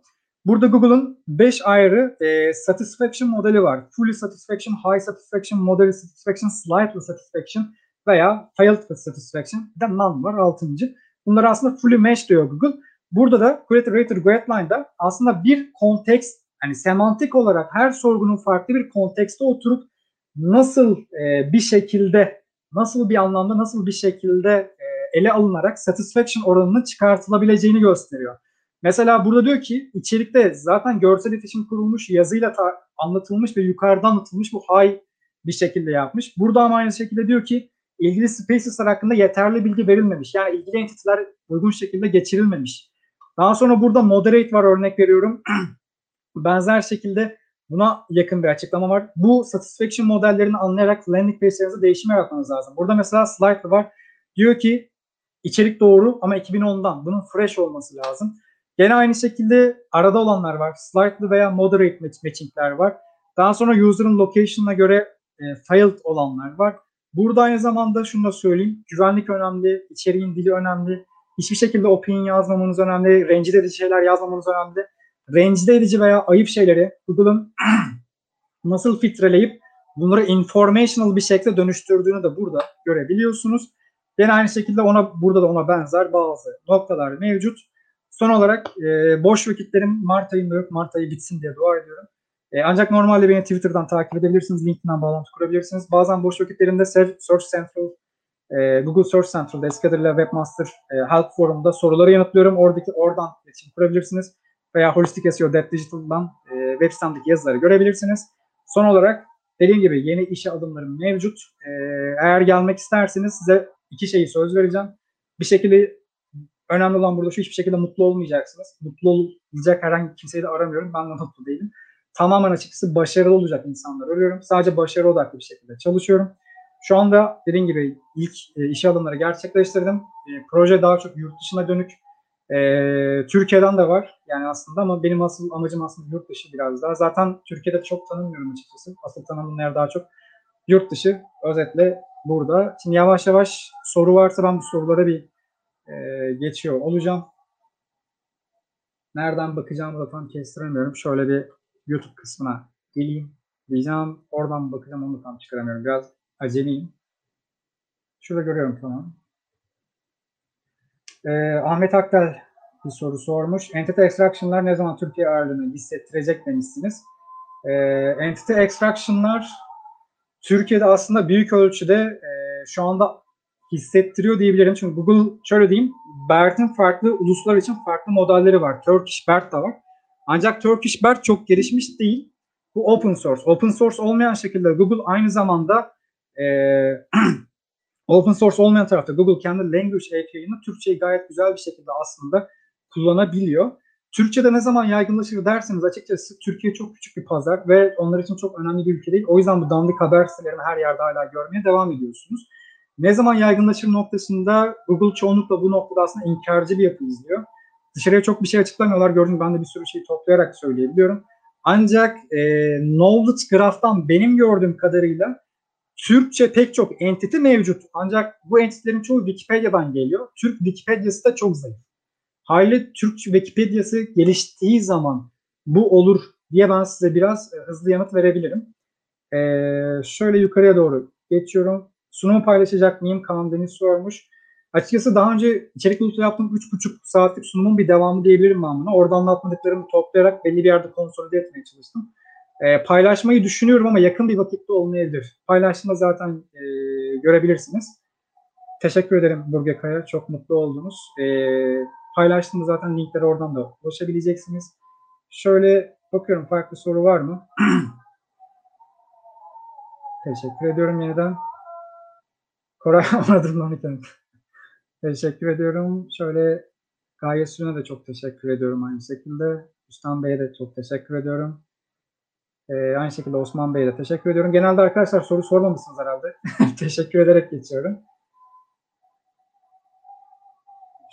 Burada Google'ın 5 ayrı e, satisfaction modeli var. Fully satisfaction, high satisfaction, moderate satisfaction, slightly satisfaction veya failed satisfaction. Bir de none var 6. Bunlar aslında fully match diyor Google. Burada da Quality Rater Guideline'da aslında bir kontekst, yani semantik olarak her sorgunun farklı bir kontekste oturup nasıl e, bir şekilde, nasıl bir anlamda, nasıl bir şekilde e, ele alınarak satisfaction oranının çıkartılabileceğini gösteriyor. Mesela burada diyor ki içerikte zaten görsel iletişim kurulmuş, yazıyla ta- anlatılmış ve yukarıdan anlatılmış bu high bir şekilde yapmış. Burada ama aynı şekilde diyor ki ilgili spaces'lar hakkında yeterli bilgi verilmemiş. Yani ilgili entiteler uygun şekilde geçirilmemiş. Daha sonra burada moderate var örnek veriyorum. Benzer şekilde buna yakın bir açıklama var. Bu satisfaction modellerini anlayarak landing page'lerinizde değişim yaratmanız lazım. Burada mesela slide var. Diyor ki içerik doğru ama 2010'dan. Bunun fresh olması lazım. Gene aynı şekilde arada olanlar var. Slightly veya moderate matchingler var. Daha sonra user'ın location'ına göre e, failed olanlar var. Burada aynı zamanda şunu da söyleyeyim. Güvenlik önemli, içeriğin dili önemli. Hiçbir şekilde opinion yazmamanız önemli. Rencide edici şeyler yazmamanız önemli. Rencide edici veya ayıp şeyleri Google'ın nasıl filtreleyip bunları informational bir şekilde dönüştürdüğünü de burada görebiliyorsunuz. Yine aynı şekilde ona burada da ona benzer bazı noktalar mevcut. Son olarak e, boş vakitlerim Mart ayında yok. Mart ayı bitsin diye dua ediyorum. E, ancak normalde beni Twitter'dan takip edebilirsiniz. LinkedIn'den bağlantı kurabilirsiniz. Bazen boş vakitlerimde Search Central, e, Google Search Central'da eski adıyla Webmaster e, Help Forum'da soruları yanıtlıyorum. Oradaki oradan iletişim kurabilirsiniz. Veya Holistic SEO Dev Digital'dan e, web sitemdeki yazıları görebilirsiniz. Son olarak dediğim gibi yeni işe adımlarım mevcut. E, eğer gelmek isterseniz size iki şeyi söz vereceğim. Bir şekilde önemli olan burada şu hiçbir şekilde mutlu olmayacaksınız. Mutlu olacak herhangi kimseyi de aramıyorum. Ben de mutlu değilim. Tamamen açıkçası başarılı olacak insanlar arıyorum. Sadece başarı odaklı bir şekilde çalışıyorum. Şu anda dediğim gibi ilk e, işe alımları gerçekleştirdim. E, proje daha çok yurt dışına dönük. E, Türkiye'den de var yani aslında ama benim asıl amacım aslında yurt dışı biraz daha. Zaten Türkiye'de çok tanınmıyorum açıkçası. Asıl tanıdığım yer daha çok yurt dışı. Özetle burada. Şimdi yavaş yavaş soru varsa ben bu sorulara bir e, geçiyor olacağım. Nereden bakacağımı da tam kestiremiyorum. Şöyle bir YouTube kısmına geleyim diyeceğim. Oradan bakacağım onu tam çıkaramıyorum. Biraz aceleyim. Şurada görüyorum tamam. Ee, Ahmet Aktel bir soru sormuş. Entity extraction'lar ne zaman Türkiye ağırlığını hissettirecek demişsiniz. Ee, entity extraction'lar Türkiye'de aslında büyük ölçüde e, şu anda hissettiriyor diyebilirim. Çünkü Google şöyle diyeyim, BERT'in farklı uluslar için farklı modelleri var. Turkish BERT da var. Ancak Turkish BERT çok gelişmiş değil. Bu open source. Open source olmayan şekilde Google aynı zamanda e, open source olmayan tarafta Google kendi language API'ını Türkçeyi gayet güzel bir şekilde aslında kullanabiliyor. Türkçe'de ne zaman yaygınlaşır derseniz açıkçası Türkiye çok küçük bir pazar ve onlar için çok önemli bir ülke değil. O yüzden bu dandik haber sitelerini her yerde hala görmeye devam ediyorsunuz. ne zaman yaygınlaşır noktasında Google çoğunlukla bu noktada aslında inkarcı bir yapı izliyor. Dışarıya çok bir şey açıklamıyorlar. Gördüğünüz ben de bir sürü şeyi toplayarak söyleyebiliyorum. Ancak e, Knowledge Graph'tan benim gördüğüm kadarıyla Türkçe pek çok entity mevcut. Ancak bu entitlerin çoğu Wikipedia'dan geliyor. Türk Wikipedia'sı da çok zayıf. Haliyle Türk Wikipedia'sı geliştiği zaman bu olur diye ben size biraz e, hızlı yanıt verebilirim. Ee, şöyle yukarıya doğru geçiyorum. Sunumu paylaşacak mıyım? Kaan Deniz sormuş. Açıkçası daha önce içerik bulutu yaptığım 3,5 saatlik sunumun bir devamı diyebilirim ben buna. Orada anlatmadıklarımı toplayarak belli bir yerde konsolide etmeye çalıştım. Ee, paylaşmayı düşünüyorum ama yakın bir vakitte olmayabilir. Paylaştığımda zaten e, görebilirsiniz. Teşekkür ederim Burge Kaya. Çok mutlu oldunuz. Ee, paylaştığımda zaten linkleri oradan da ulaşabileceksiniz. Şöyle bakıyorum farklı soru var mı? Teşekkür ediyorum yeniden. Koray Anadolu'nun 12. Teşekkür ediyorum. Şöyle Gaye Sürün'e de çok teşekkür ediyorum aynı şekilde. Üstan Bey'e de çok teşekkür ediyorum. Ee, aynı şekilde Osman Bey'e de teşekkür ediyorum. Genelde arkadaşlar soru sormamışsınız herhalde. teşekkür ederek geçiyorum.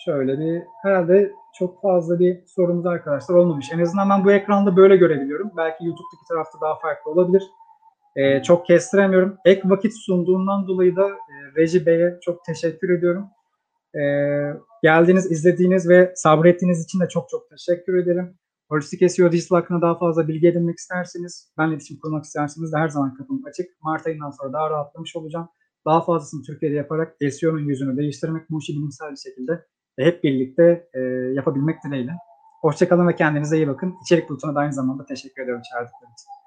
Şöyle bir herhalde çok fazla bir sorumuz arkadaşlar olmamış. En azından ben bu ekranda böyle görebiliyorum. Belki YouTube'daki tarafta daha farklı olabilir. Ee, çok kestiremiyorum. Ek vakit sunduğundan dolayı da e, Reji Bey'e çok teşekkür ediyorum. Ee, geldiğiniz, izlediğiniz ve sabrettiğiniz için de çok çok teşekkür ederim. Holistik SEO dijital hakkında daha fazla bilgi edinmek isterseniz, benimle iletişim kurmak isterseniz de her zaman kapım açık. Mart ayından sonra daha rahatlamış olacağım. Daha fazlasını Türkiye'de yaparak SEO'nun yüzünü değiştirmek, bu işi bilimsel bir şekilde ve hep birlikte e, yapabilmek dileğiyle. Hoşçakalın ve kendinize iyi bakın. İçerik bulutuna da aynı zamanda teşekkür ediyorum çağırdıkları için.